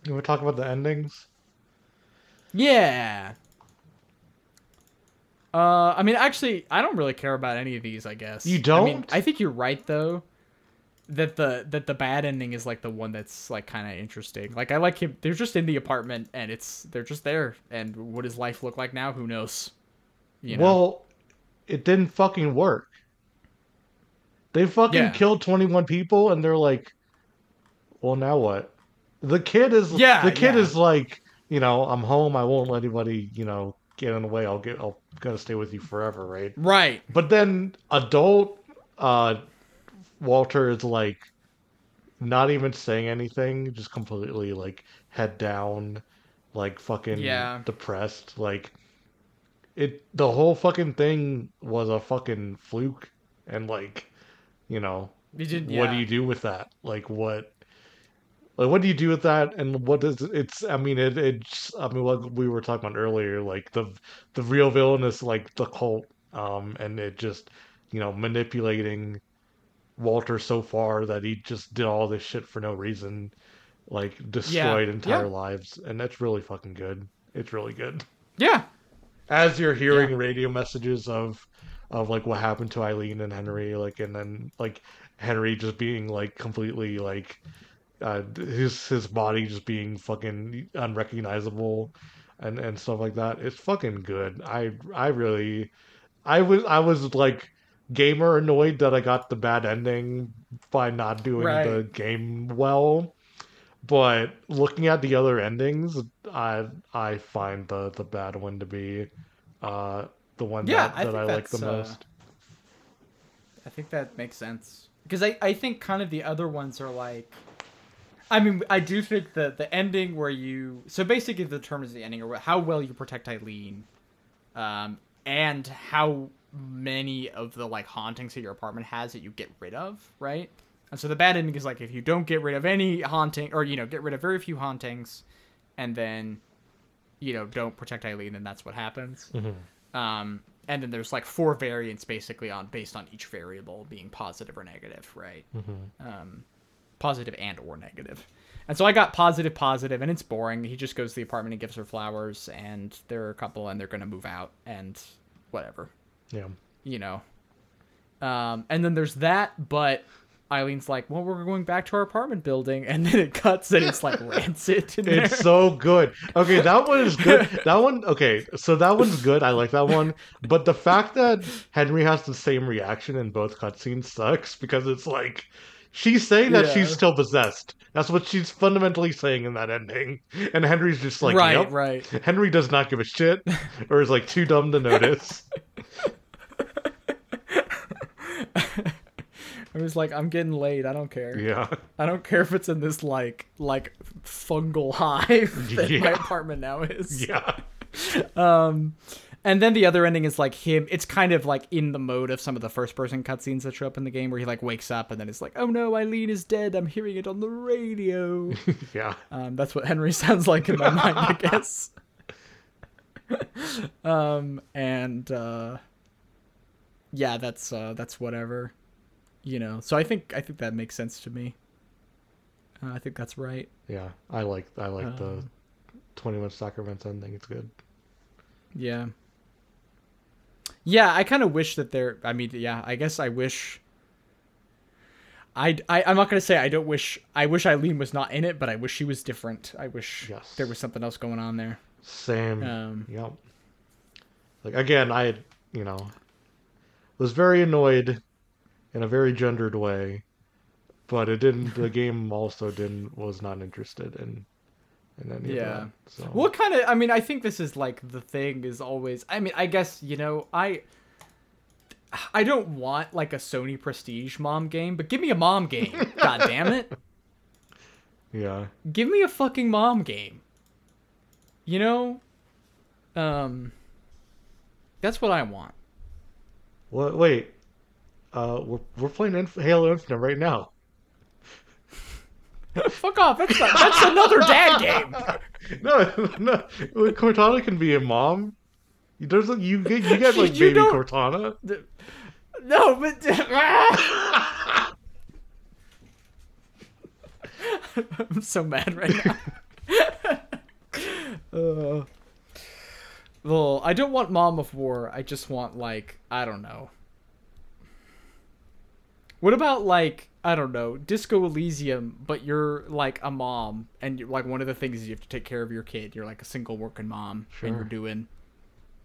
You want to talk about the endings? yeah uh i mean actually i don't really care about any of these i guess You I, mean, don't? I think you're right though that the that the bad ending is like the one that's like kind of interesting like i like him they're just in the apartment and it's they're just there and what does life look like now who knows you know? Well, it didn't fucking work. They fucking Yeah. killed 21 people and they're like, well, now what? The kid is Yeah, the kid yeah. is like, you know, I'm home. I won't let anybody, you know, get in the way. I'll get I'll gonna stay with you forever, right? right But then adult uh Walter is like not even saying anything, just completely like head down, like fucking Yeah. depressed. Like it the whole fucking thing was a fucking fluke and like you know You did, what do you do with that? Like what like what do you do with that and what does it's I mean it it's I mean what we were talking about earlier, like the the real villain is like the cult, um and it just you know, manipulating Walter so far that he just did all this shit for no reason, like destroyed Yeah. entire Yeah. lives, and that's really fucking good. It's really good Yeah. as you're hearing radio messages of of like what happened to Eileen and Henry, like and then like Henry just being like completely like uh his his body just being fucking unrecognizable and and stuff like that. It's fucking good. I I really I was I was like gamer annoyed that I got the bad ending by not doing Right. the game well. But looking at the other endings, I I find the the bad one to be uh the one Yeah, that, I that think I like the uh, most. I think that makes sense because I, I think kind of the other ones are like I mean I do think the the ending where you so basically the term is the ending or how well you protect Eileen um and how many of the like hauntings that your apartment has that you get rid of right? And so the bad ending is like if you don't get rid of any haunting or you know get rid of very few hauntings and then you know don't protect Eileen then that's what happens. Um, and then there's like four variants basically on based on each variable being positive or negative, right? Um, positive and or negative. And so I got positive, positive, and it's boring. He just goes to the apartment and gives her flowers, and they're a couple, and they're gonna move out, and whatever, Yeah. you know. Um, and then there's that, but Eileen's like, "Well, we're going back to our apartment building," and then it cuts, and it's like rancid in there. It's so good. Okay, that one is good. [laughs] That one, okay, so that one's good. I like that one. But the fact that Henry has the same reaction in both cutscenes sucks because it's like she's saying that Yeah. she's still possessed. That's what she's fundamentally saying in that ending. And Henry's just like, right, yep. right. Henry does not give a shit [laughs] or is like too dumb to notice. [laughs] I was like, I'm getting laid. I don't care. Yeah. I don't care if it's in this like like fungal hive [laughs] that my apartment now is. Yeah. Um, and then the other ending is like him. It's kind of like in the mode of some of the first person cutscenes that show up in the game, where he like wakes up and then it's like, oh no, Eileen is dead. I'm hearing it on the radio. [laughs] Yeah. Um, that's what Henry [laughs] sounds like in my mind, I guess. [laughs] um, and uh, yeah, that's uh, that's whatever, you know. So I think I think that makes sense to me. Uh, I think that's right. Yeah, I like I like the Um, 21 Sacraments ending. It's good. Yeah. Yeah, I kind of wish that there. I mean, yeah, I guess I wish. I, I I'm not gonna say I don't wish I wish Eileen was not in it, but I wish she was different. I wish Yes. there was something else going on there. Same. Um, Yep. Like again, I you know, was very annoyed in a very gendered way, but it didn't. the [laughs] game also didn't was not interested in in any Yeah. So What kind of? I mean, I think this is like the thing is always. I mean, I guess you know, I. I don't want like a Sony Prestige mom game, but give me a mom game. [laughs] God damn it! yeah, Give me a fucking mom game. You know, um, that's what I want. what? Wait, uh, we're we're playing Inf- Halo Infinite right now. [laughs] Fuck off! That's not, that's another dad game. [laughs] No, no, Cortana can be a mom. There's a, you get you get [laughs] like You baby don't- Cortana. No, but I'm so mad right now. uh, well, I don't want Mom of War. I just want like I don't know. What about like I don't know Disco Elysium, but you're like a mom, and you're, like one of the things is you have to take care of your kid. You're like a single working mom, and you're doing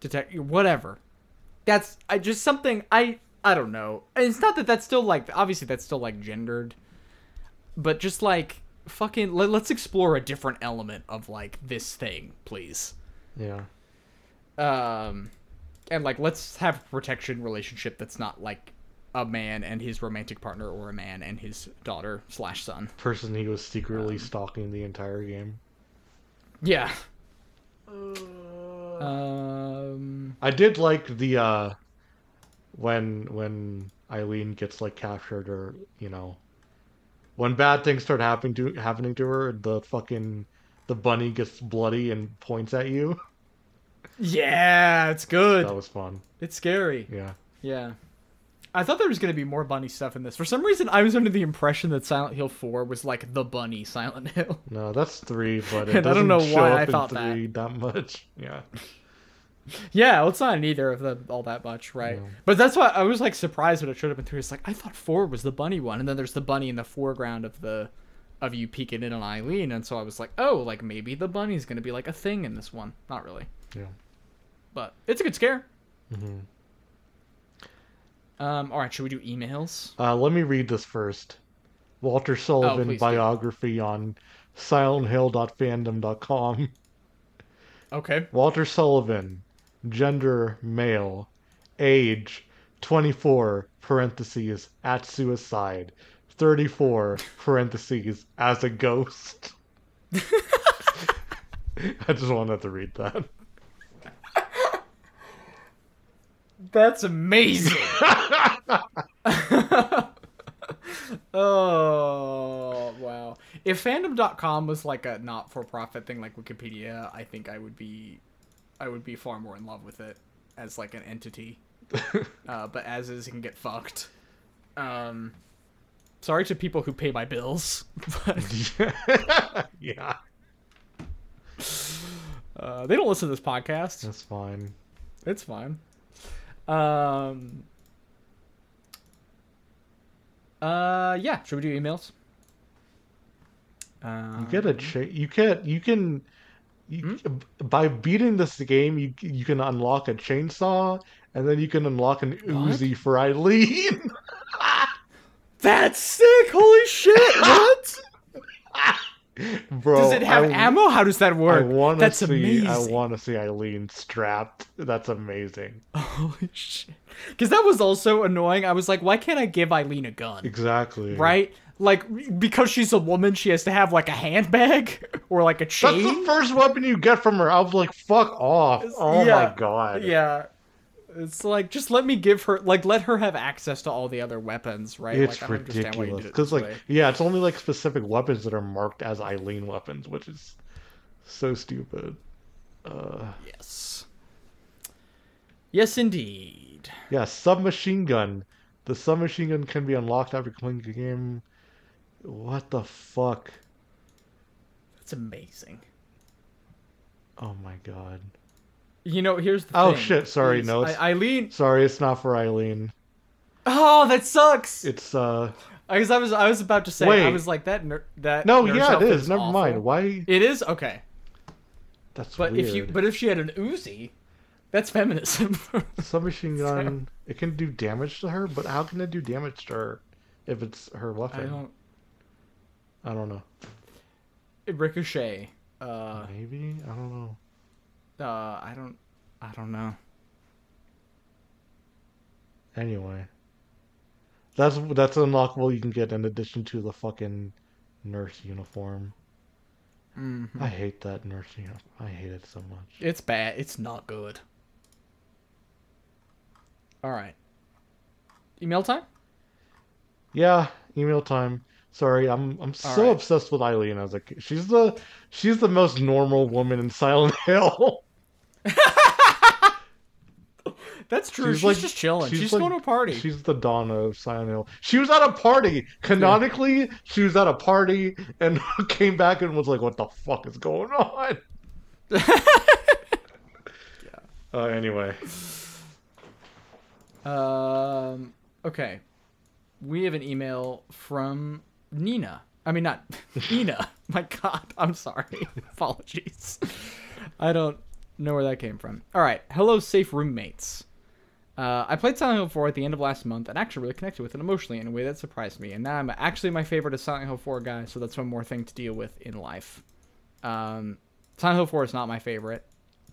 detect whatever. That's I just something I I don't know. And It's not that that's still like obviously that's still like gendered, but just like fucking let, let's explore a different element of like this thing, please. Yeah, Um, and like let's have a protection relationship that's not like a man and his romantic partner or a man and his daughter slash son. person he was secretly Um, stalking the entire game. Yeah. Um. I did like the uh when when Eileen gets like captured or you know when bad things start happening to happening to her, the fucking the bunny gets bloody and points at you. Yeah, it's good. That was fun. It's scary. Yeah. Yeah. I thought there was going to be more bunny stuff in this. For some reason, I was under the impression that Silent Hill 4 was like the bunny Silent Hill. [laughs] No, that's three, but [laughs] it I doesn't don't know show why up I in thought that. that. much. Yeah. yeah, well, it's not in either of them all that much, right? Yeah. But that's why I was like surprised when it showed up in 3. It's like, I thought 4 was the bunny one. And then there's the bunny in the foreground of the of you peeking in on Eileen. And so I was like, oh, like maybe the bunny's going to be like a thing in this one. Not really. Yeah. But it's a good scare. hmm Um, all right, should we do emails? Uh, let me read this first. Walter Sullivan Oh, please do. biography on silenthill.fandom.com. Okay. Walter Sullivan, gender male, age 24 parentheses at suicide, 34 parentheses as a ghost. [laughs] [laughs] I just wanted to read that. That's amazing. [laughs] [laughs] oh, wow. If fandom.com was like a not for profit thing like Wikipedia, I think I would be I would be far more in love with it as like an entity. [laughs] uh, but as is it can get fucked. Um sorry to people who pay my bills, but yeah, uh, they don't listen to this podcast. that's fine. It's fine. Um. Uh, yeah. Should we do emails? Uh, You get a cha- you can you can you, by beating this game you you can unlock a chainsaw and then you can unlock an What? Uzi for Eileen. [laughs] That's sick! Holy shit! [laughs] What? Bro, Does it have I, ammo? How does that I work? want to That's see amazing. I want to see Eileen strapped. That's amazing. [laughs] Holy shit! Because that was also annoying. I was like, why can't I give Eileen a gun? Exactly. Right? Like because she's a woman, she has to have like a handbag [laughs] or like a chain. That's the first weapon you get from her. I was like, "Fuck off!" Oh yeah. my god. Yeah. It's like just let me give her like let her have access to all the other weapons, right? It's like, I don't understand why you ridiculous because, like, yeah, it's only like specific weapons that are marked as Eileen weapons, which is so stupid. Uh, yes, yes, indeed. Yeah, submachine gun. The submachine gun can be unlocked after completing the game. What the fuck? That's amazing. Oh my god. You know, here's the Oh, thing. shit, sorry, no, it's- I- Eileen. Sorry, it's not for Eileen. Oh, that sucks. It's uh Because I was I was about to say I was like that ner- that. no, yeah, it is. is. Never awful. mind. Why? It is okay, That's but weird. if you but if she had an Uzi, that's feminism. [laughs] submachine gun, it can do damage to her, but how can it do damage to her if it's her weapon? I don't. I don't know. Ricochet. Uh, Maybe I don't know. Uh, I don't. I don't know. Anyway, that's that's unlockable. You can get in addition to the fucking nurse uniform. hmm I hate that nurse uniform. I hate it so much. It's bad. It's not good. All right. Email time. Yeah, email time. Sorry, I'm I'm so right. obsessed with Eileen I was like, She's the she's the most normal woman in Silent [laughs] Hill. That's true. She's, just chilling. She's, like- going to a party. She's the Donna of Silent Hill. She was at a party. Canonically, she was at a party and [laughs] came back and was like, "What the fuck is going on?" [laughs] Uh, anyway, Um. Okay. We have an email from Nina. I mean, not [laughs] Nina. My God, I'm sorry. Apologies. I don't know where that came from. All right. Hello, safe roommates. Uh, I played Silent Hill 4 at the end of last month and actually really connected with it emotionally in a way that surprised me. And now I'm actually my favorite of Silent Hill 4 guy, so that's one more thing to deal with in life. Um, Silent Hill 4 is not my favorite,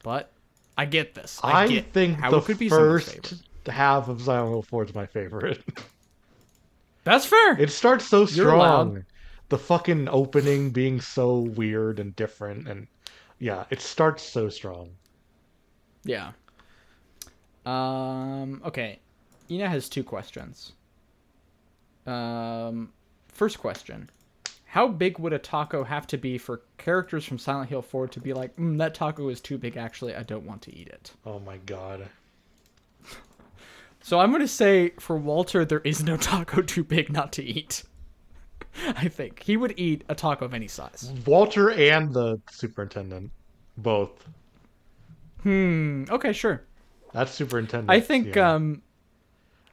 but I get this. I, I, get think how the it could be first half of Silent Hill 4 is my favorite. That's fair. It starts so strong. The fucking opening being so weird and different, and yeah, it starts so strong. Yeah. Um. Okay. Ina has two questions. Um. First question: How big would a taco have to be for characters from Silent Hill 4 to be like, mm, "That taco is too big. Actually, I don't want to eat it." Oh my god. [laughs] So I'm gonna say for Walter, there is no taco too big not to eat. [laughs] I think he would eat a taco of any size. Walter and the superintendent, both. Hmm. Okay. Sure. That's superintendent. I think. yeah. Um.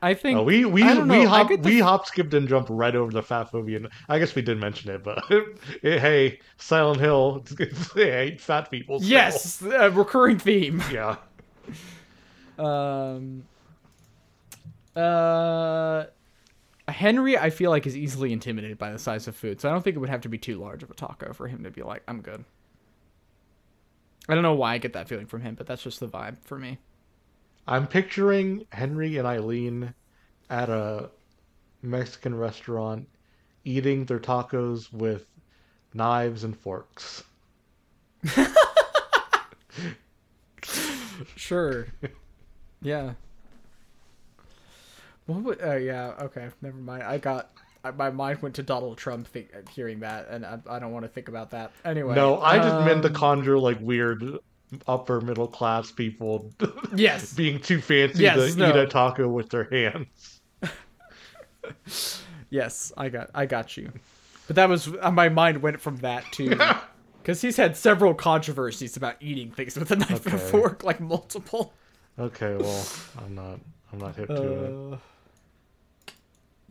I think. Oh, we we we hop we hop skipped and jumped right over the fat phobia. I guess we did mention it, but [laughs] it, hey, Silent Hill, [laughs] it's, it's, hate fat people. still. Yes, a recurring theme. Yeah. Um. Uh. Henry, I feel like is easily intimidated by the size of food, so I don't think it would have to be too large of a taco for him to be like, "I'm good." I don't know why I get that feeling from him, but that's just the vibe for me. I'm picturing Henry and Eileen at a Mexican restaurant eating their tacos with knives and forks. [laughs] Sure. [laughs] yeah. What would? Uh, yeah. Okay. Never mind. I got. I, my mind went to Donald Trump think, hearing that, and I, I don't want to think about that. Anyway. no, I just meant to um, conjure like weird upper middle class people [laughs] Yes. being too fancy Yes, to eat a taco with their hands. [laughs] Yes, I got I got you. But that was uh, my mind went from that to [laughs] because he's had several controversies about eating things with a knife and a fork, like multiple. Okay, well, I'm not I'm not hip to it.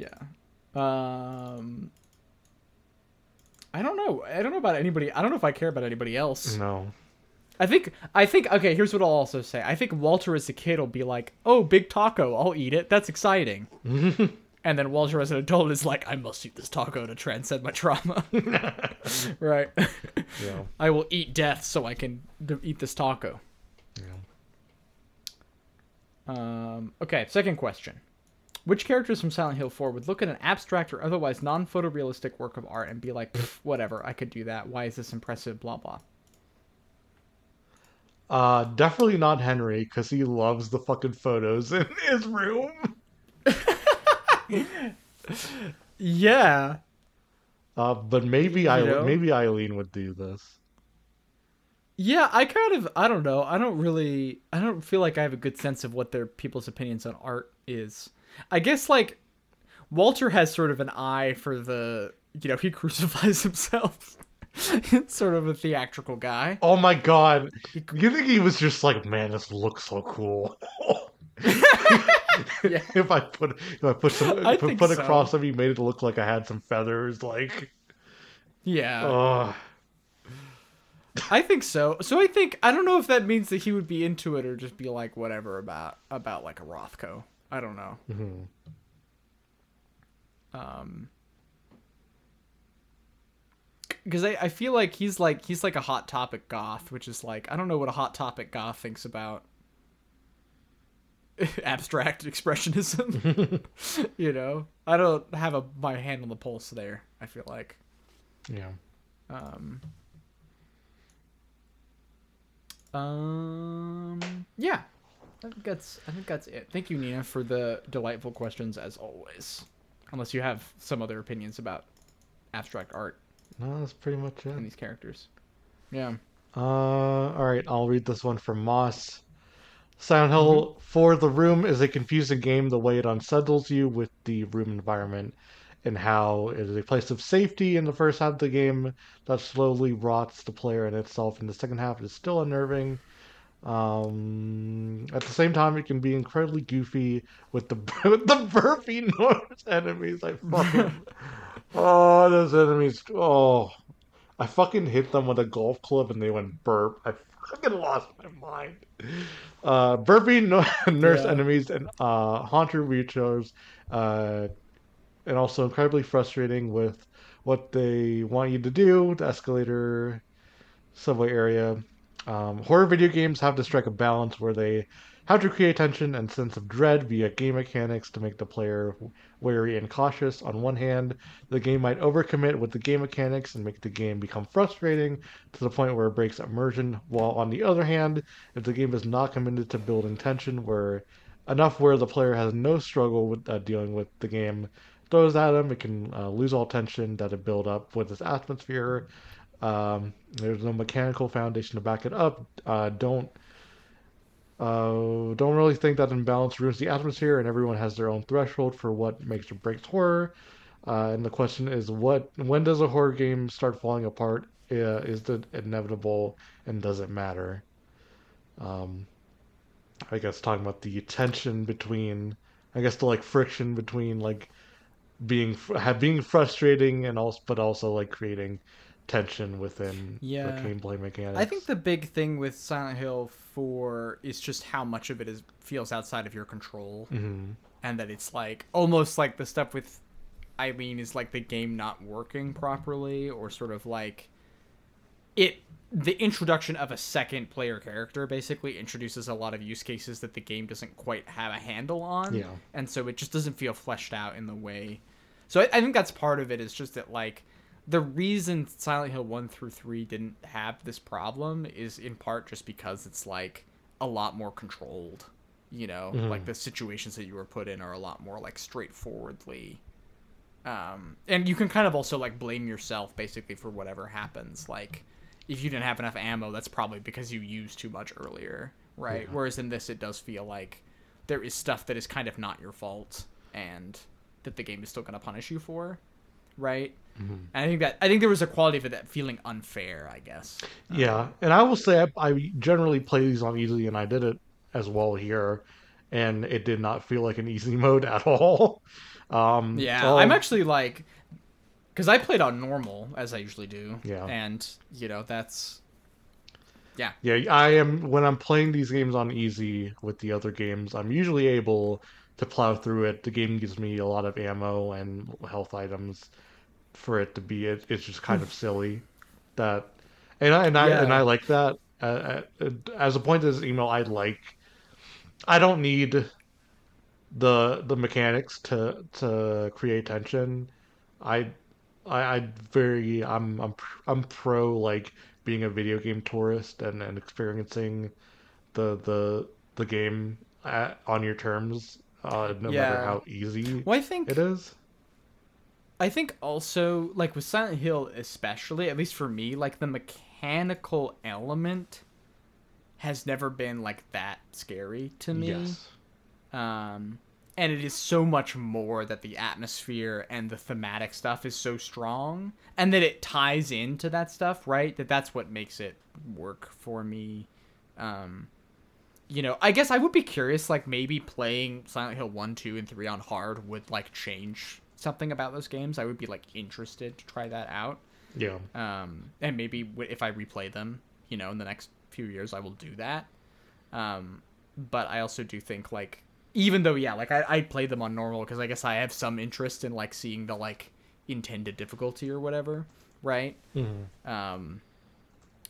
Yeah. Um. I don't know. I don't know about anybody. I don't know if I care about anybody else. No. I think. I think. Okay. Here's what I'll also say. I think Walter as a kid will be like, "Oh, big taco. I'll eat it. That's exciting." [laughs] and then Walter as an adult is like, "I must eat this taco to transcend my trauma." [laughs] right. Yeah. [laughs] I will eat death so I can d- eat this taco. yeah. Um, okay, second question. Which characters from Silent Hill 4 would look at an abstract or otherwise non photorealistic work of art and be like, whatever, I could do that. Why is this impressive? Blah, blah. Uh, definitely not Henry because he loves the fucking photos in [laughs] his room. [laughs] Yeah. Uh, but maybe I know? maybe Eileen would do this. Yeah, I kind of I don't know. I don't really I don't feel like I have a good sense of what their people's opinions on art is. I guess like Walter has sort of an eye for the you know, he [laughs] crucifies himself. [laughs] sort of a theatrical guy. Oh my god. You think he was just like, man, this looks so cool. [laughs] Yeah. if I put if I put some I I put so. across him, he made it look like I had some feathers. Like, Yeah. I think so. So I think I don't know if that means that he would be into it or just be like whatever about about like a Rothko. I don't know. Mhm. Um because I, I feel like he's like he's like a hot topic goth, which is like I don't know what a hot topic goth thinks about [laughs] abstract expressionism. [laughs] you know, I don't have a my hand on the pulse there. I feel like. yeah. Um, um, yeah, I think that's I think that's it. Thank you, Nina, for the delightful questions as always. Unless you have some other opinions about abstract art No, that's pretty much it. and these characters. Yeah. Uh, all right, I'll read this one from Moss. Silent Hill 4 the Room is a confusing game the way it unsettles you with the room environment and how it is a place of safety in the first half of the game that slowly rots the player and itself in the second half. It is still unnerving. Um, at the same time, it can be incredibly goofy with the [laughs] with the burpy noise [laughs] enemies. I fucking [laughs] oh those enemies. Oh, I fucking hit them with a golf club and they went burp. I fucking lost my mind. Uh, burping no- nurse Yeah. enemies and uh, haunter wheelchairs, uh, and also incredibly frustrating with what they want you to do. The escalator, subway area. Um, horror video games have to strike a balance where they have to create tension and sense of dread via game mechanics to make the player wary and cautious. On one hand, the game might overcommit with the game mechanics and make the game become frustrating to the point where it breaks immersion, while on the other hand, if the game is not committed to building tension where enough where the player has no struggle with uh, dealing with the game throws at them, it can uh, lose all tension that it built up with its atmosphere. Um, there's no mechanical foundation to back it up. Uh, don't uh, don't really think that imbalance ruins the atmosphere, and everyone has their own threshold for what makes or breaks horror. Uh, and the question is, what when does a horror game start falling apart? Uh, is it inevitable, and does it matter? Um, I guess talking about the tension between, I guess the like friction between like being have being frustrating and also but also like creating tension within Yeah. the gameplay mechanics. I think the big thing with Silent Hill 4 is just how much of it is feels outside of your control. hmm and that it's like almost like the stuff with Eileen is like the game not working properly or sort of like it the introduction of a second player character basically introduces a lot of use cases that the game doesn't quite have a handle on Yeah. and so it just doesn't feel fleshed out in the way so I, I think that's part of it is just that like the reason Silent Hill 1 through 3 didn't have this problem is in part just because it's like a lot more controlled you know Mhm. like the situations that you were put in are a lot more like straightforwardly um and you can kind of also like blame yourself basically for whatever happens like if you didn't have enough ammo that's probably because you used too much earlier right Yeah. whereas in this it does feel like there is stuff that is kind of not your fault and that the game is still going to punish you for right Mhm. and i think that i think there was a quality of it that feeling unfair i guess Yeah, and I will say I, I generally play these on easy, and I did it as well here, and it did not feel like an easy [laughs] mode at all. Um, Yeah, all- I'm actually like, because I played on normal as I usually do. Yeah. and you know that's, yeah, Yeah, I am when I'm playing these games on easy with the other games, I'm usually able to plow through it. The game gives me a lot of ammo and health items for it to be it, it's just kind of [laughs] silly that and I and I and I like that uh, uh, as a point of this email I like I don't need the the mechanics to to create tension. I I, I very I'm I'm I'm pro like being a video game tourist and, and experiencing the the the game at, on your terms, uh, no matter how easy well, I think it is. I think also like with Silent Hill especially, at least for me, like the mechanical element has never been like that scary to me. Yes. Um, and it is so much more that the atmosphere and the thematic stuff is so strong, and that it ties into that stuff, right? That that's what makes it work for me. Um, you know, I guess I would be curious, like maybe playing Silent Hill one, two, and three on hard would like change something about those games. I would be like interested to try that out. Yeah. Um, and maybe if I replay them, you know, in the next few years, I will do that. Um, but I also do think like, even though yeah, like I I play them on normal because I guess I have some interest in like seeing the like intended difficulty or whatever, right? Mhm. Um,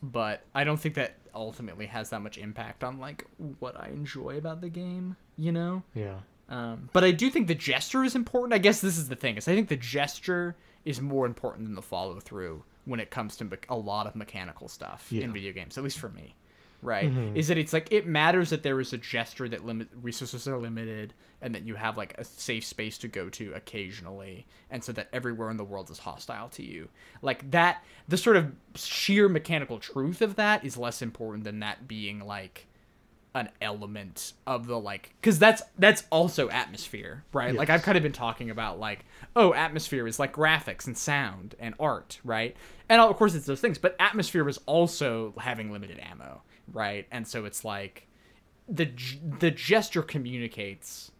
but I don't think that ultimately has that much impact on like what I enjoy about the game, you know. Yeah. Um, but I do think the gesture is important. I guess this is the thing is I think the gesture is more important than the follow through when it comes to me- a lot of mechanical stuff Yeah. in video games, at least for me. Right? Mhm. Is that it's like it matters that there is a gesture that limit resources are limited and that you have like a safe space to go to occasionally and so that everywhere in the world is hostile to you. Like that the sort of sheer mechanical truth of that is less important than that being like an element of the like because that's that's also atmosphere right? Like i've kind of been talking about like oh atmosphere is like graphics and sound and art right? And of course it's those things but atmosphere is also having limited ammo right? And so it's like the the gesture communicates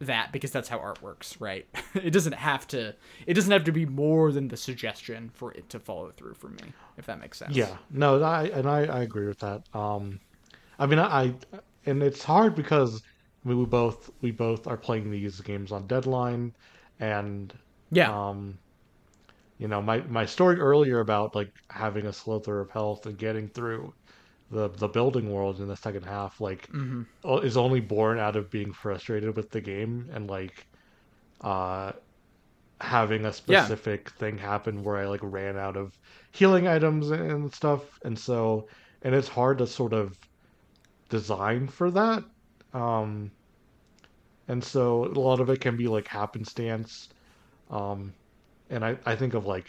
that because that's how art works right? [laughs] It doesn't have to it doesn't have to be more than the suggestion for it to follow through for me if that makes sense. Yeah, no, I and I, I agree with that. Um, I mean, I, I and it's hard because I mean, we both we both are playing these games on deadline, and yeah. um, you know, my my story earlier about like having a slither of health and getting through the the building world in the second half, like, hmm is only born out of being frustrated with the game and like, uh, having a specific thing happen where I like ran out of healing items and stuff, and so and it's hard to sort of design for that. Um, and so a lot of it can be like happenstance. Um, and I, I think of like,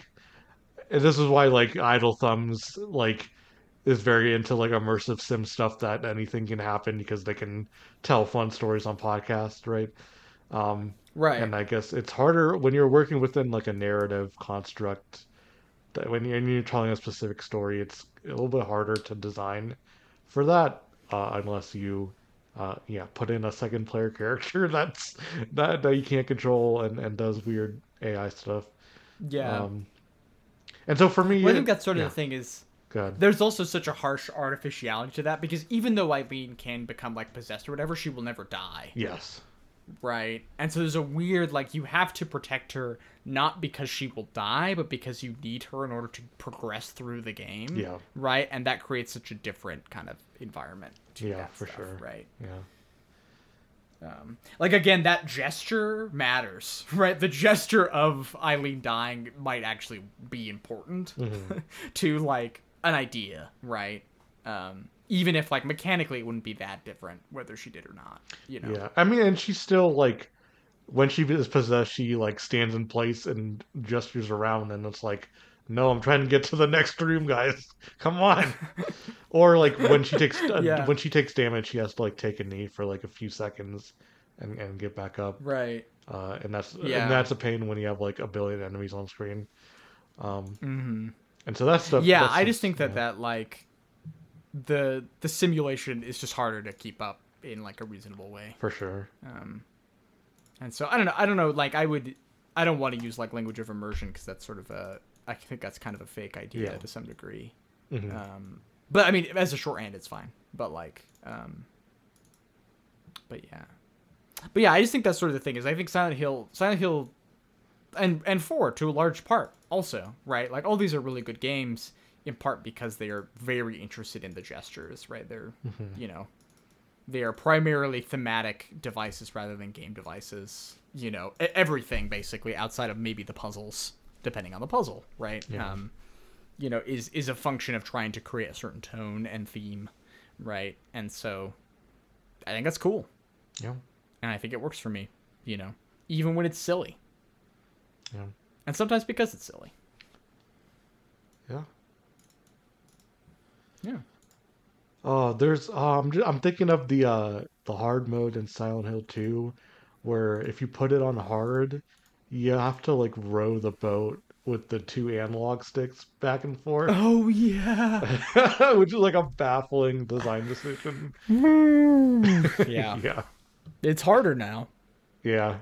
and this is why like Idle Thumbs like is very into like immersive sim stuff that anything can happen because they can tell fun stories on podcasts, right? Um, right and I guess it's harder when you're working within like a narrative construct. That when you're, when you're telling a specific story, it's a little bit harder to design for that uh, unless you, uh, yeah, put in a second player character [laughs] that's that that you can't control and and does weird AI stuff. yeah Um, and so for me, Well, I it- think that's sort of yeah, the thing is Good. there's also such a harsh artificiality to that because even though Eileen can become like possessed or whatever, she will never die, Yes. right? And so there's a weird like you have to protect her not because she will die, but because you need her in order to progress through the game, Yeah. right? And that creates such a different kind of environment to Yeah, for stuff, sure. right? Yeah. Um, like again, that gesture matters, [laughs] right? The gesture of Eileen dying might actually be important Mhm. [laughs] to like an idea, right? Um, even if like mechanically it wouldn't be that different whether she did or not, you know? Yeah, I mean, and she's still like, when she is possessed, she like stands in place and gestures around, and it's like, no, I'm trying to get to the next room, guys. [laughs] Come on. [laughs] or like when she takes uh, Yeah. when she takes damage, she has to like take a knee for like a few seconds, and and get back up. Right. Uh, and that's Yeah. and that's a pain when you have like a billion enemies on screen. Um, hmm and so that's stuff. Yeah, that's I just think that yeah. that like the the simulation is just harder to keep up in like a reasonable way. for sure. Um, and so I don't know. I don't know. Like I would, I don't want to use like language of immersion because that's sort of a. I think that's kind of a fake idea Yeah. to some degree. Mhm. Um, but I mean, as a shorthand, it's fine. But like, um, but yeah, but yeah, I just think that's sort of the thing. Is I think Silent Hill, Silent Hill, and and four to a large part also right. Like all these are really good games in part because they are very interested in the gestures. Right, they're Mhm. you know they are primarily thematic devices rather than game devices. You know, everything basically outside of maybe the puzzles, depending on the puzzle, right? Yeah. Um, you know, is is a function of trying to create a certain tone and theme, right? And so, I think that's cool, Yeah. and I think it works for me. You know, even when it's silly, Yeah. and sometimes because it's silly. Yeah. Yeah. Oh, there's um j- I'm thinking of the uh the hard mode in Silent Hill 2 where if you put it on hard, you have to like row the boat with the two analog sticks back and forth, Oh yeah. [laughs] which is like a baffling design decision. [laughs] yeah. Yeah. It's harder now. Yeah.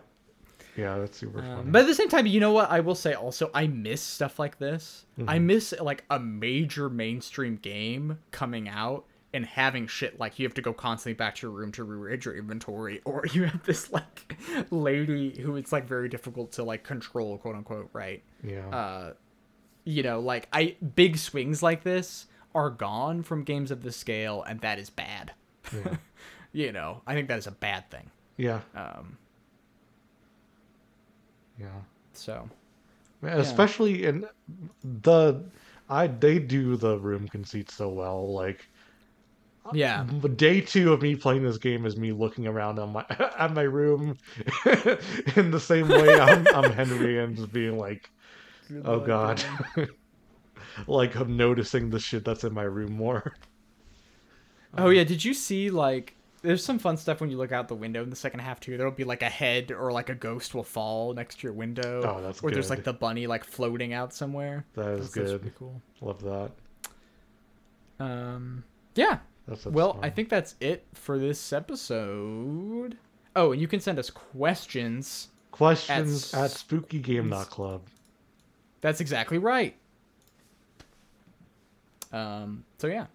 Yeah, that's super Um, funny. but at the same time, you know what? I will say also, I miss stuff like this. I Mm-hmm. miss like a major mainstream game coming out and having shit like you have to go constantly back to your room to rearrange your inventory, or [laughs] you have this like lady who it's like very difficult to like control, quote unquote, right? yeah. Uh, you know, like I big swings like this are gone from games of this scale, and that is bad. yeah. [laughs] You know, I think that is a bad thing. Yeah. Um, Yeah. so Especially in the I they do the room conceit so well. Like yeah. [laughs] But day two of me playing this game is me looking around on my [laughs] at my room [laughs] in the same way I'm I'm Henry and just being like, oh god, like I'm noticing the shit that's in my room more. Oh yeah, did you see like there's some fun stuff when you look out the window in the second half too. There'll be like a head or like a ghost will fall next to your window. Oh, that's or there's like the bunny like floating out somewhere. That is That's- that's good. pretty cool. Love that. Um, yeah. That's, that's well, fun. I think that's it for this episode. Oh, and you can send us questions. questions at at, Spooky Game Not Club. That's exactly right. Um. So yeah.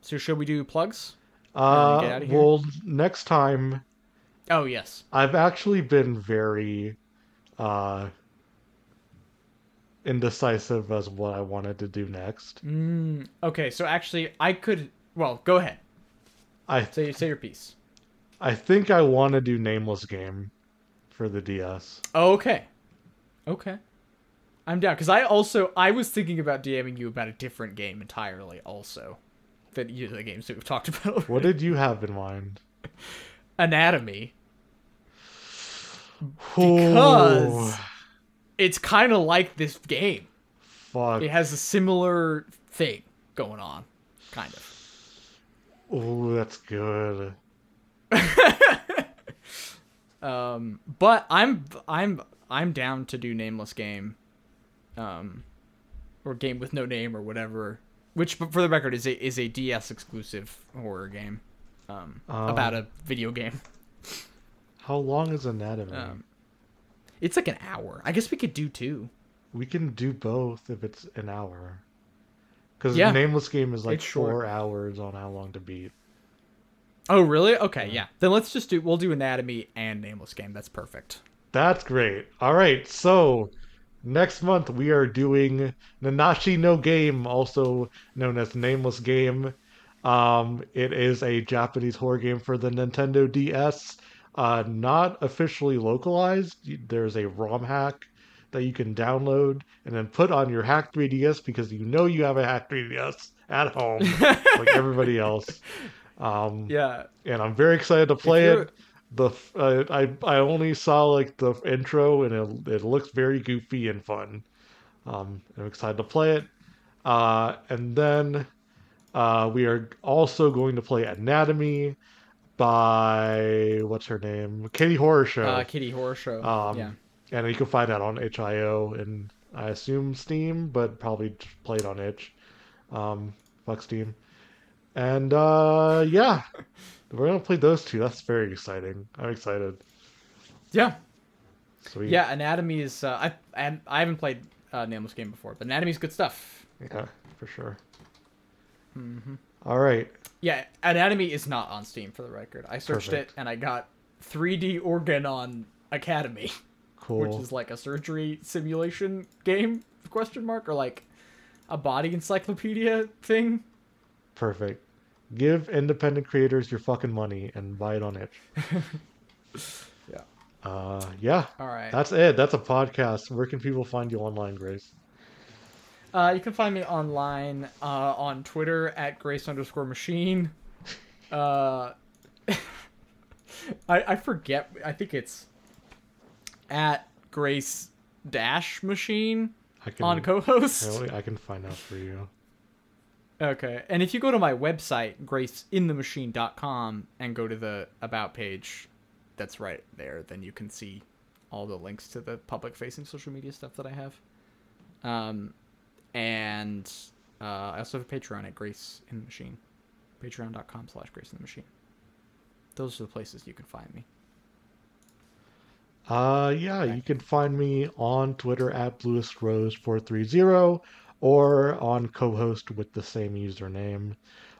So should we do plugs? Uh, here? well, next time Oh yes. I've actually been very uh indecisive as what I wanted to do next. Mm, okay. So actually, I could. Well, go ahead. I Say say your piece. I think I want to do Nameless Game for the DS. Okay. Okay. I'm down because I also I was thinking about DMing you about a different game entirely also than of the games that we've talked [laughs] about. What did you have in mind? [laughs] Anatomy Ooh, because it's kind of like this game. fuck. It has a similar thing going on, kind of. Oh, that's good. [laughs] Um, but I'm I'm I'm down to do nameless game, um, or game with no name or whatever. Which, for the record, is a is a DS exclusive horror game, um, Um, about a video game. How long is Anatomy? Um, it's like an hour. I guess we could do two. we can do both if it's an hour. Because Yeah. Nameless Game is like It's short. four hours on how long to beat. Oh, really? Okay, yeah. Then let's just do. We'll do anatomy and nameless game. That's perfect. That's great. All right, so next month we are doing Nanashi no Game, also known as Nameless Game. Um, it is a Japanese horror game for the Nintendo DS. Uh, not officially localized. There's a ROM hack that you can download and then put on your hack 3DS because you know you have a hack 3DS at home, like [laughs] everybody else. Um, Yeah. and I'm very excited to play it. The uh, I I only saw like the intro and it it looks very goofy and fun. Um, I'm excited to play it. Uh, and then uh, we are also going to play Anatomy by what's her name, Kitty Horrorshow. Uh, Kitty Horrorshow. Um, yeah. And you can find that on itch.io and I assume Steam, but probably just play it on itch. Um, fuck Steam. And uh, yeah, we're gonna play those two. That's very exciting. I'm excited. Yeah. Sweet. Yeah. Anatomy is. Uh, I and I haven't played uh, nameless game before, but anatomy's good stuff. Yeah, for sure. Mm-hmm. All right. Yeah, Anatomy is not on Steam for the record. I searched Perfect. it and I got 3D Organon Academy, [laughs] Cool. which is like a surgery simulation game question mark or like a body encyclopedia thing. Perfect. Give independent creators your fucking money and buy it on itch. [laughs] Yeah. Uh, yeah. All right. That's it. That's a podcast. Where can people find you online, Grace? Uh, you can find me online uh, on Twitter at Grace underscore Machine. Uh, [laughs] I I forget. I think it's at Grace Dash Machine can on co-host. I I can find out for you. Okay. And if you go to my website, graceinthemachine.com, and go to the About page that's right there, then you can see all the links to the public facing social media stuff that I have. Um, and uh, I also have a Patreon at Grace in the Machine. Patreon.com slash Grace in the Machine. Those are the places you can find me. Uh, yeah, you can find me on Twitter at BluestRose430 or on co-host with the same username.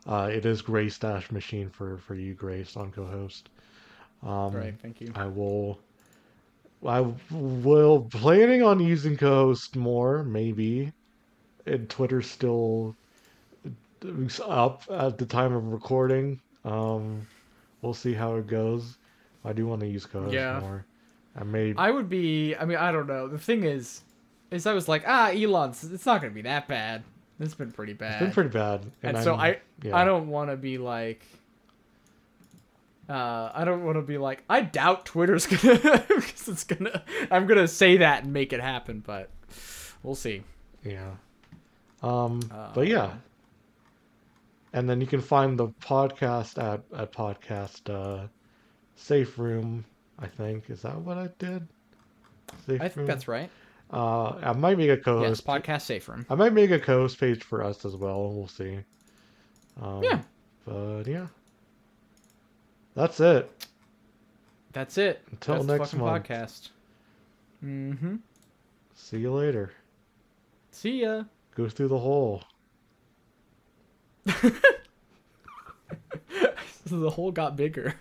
Uh, it is Grace Dash Machine for for you, Grace, on co-host. Um, Right, thank you. I will. I will planning on using co-host more, maybe. And Twitter's still up at the time of recording. Um, we'll see how it goes. I do want to use co-host Yeah. more. I may. I would be. I mean, I don't know. The thing is, is I was like, ah, Elon's. It's not gonna be that bad. It's been pretty bad. It's been pretty bad, and, so I'm- I, yeah. I don't want to be like. Uh, I don't want to be like. I doubt Twitter's [laughs] gonna, because it's gonna. I'm gonna say that and make it happen, but we'll see. Yeah. Um, Uh, but yeah. And then you can find the podcast at, at podcast uh, Safe Room, I think. Is that what I did? Safe I think that's right. Uh, I might make a co-host. podcast safe room. I might make a co-host page for us as well. We'll see. Um, Yeah. But yeah. That's it. That's it. Until That's next month. podcast. Mm-hmm. See you later. See ya. Go through the hole. [laughs] the hole got bigger.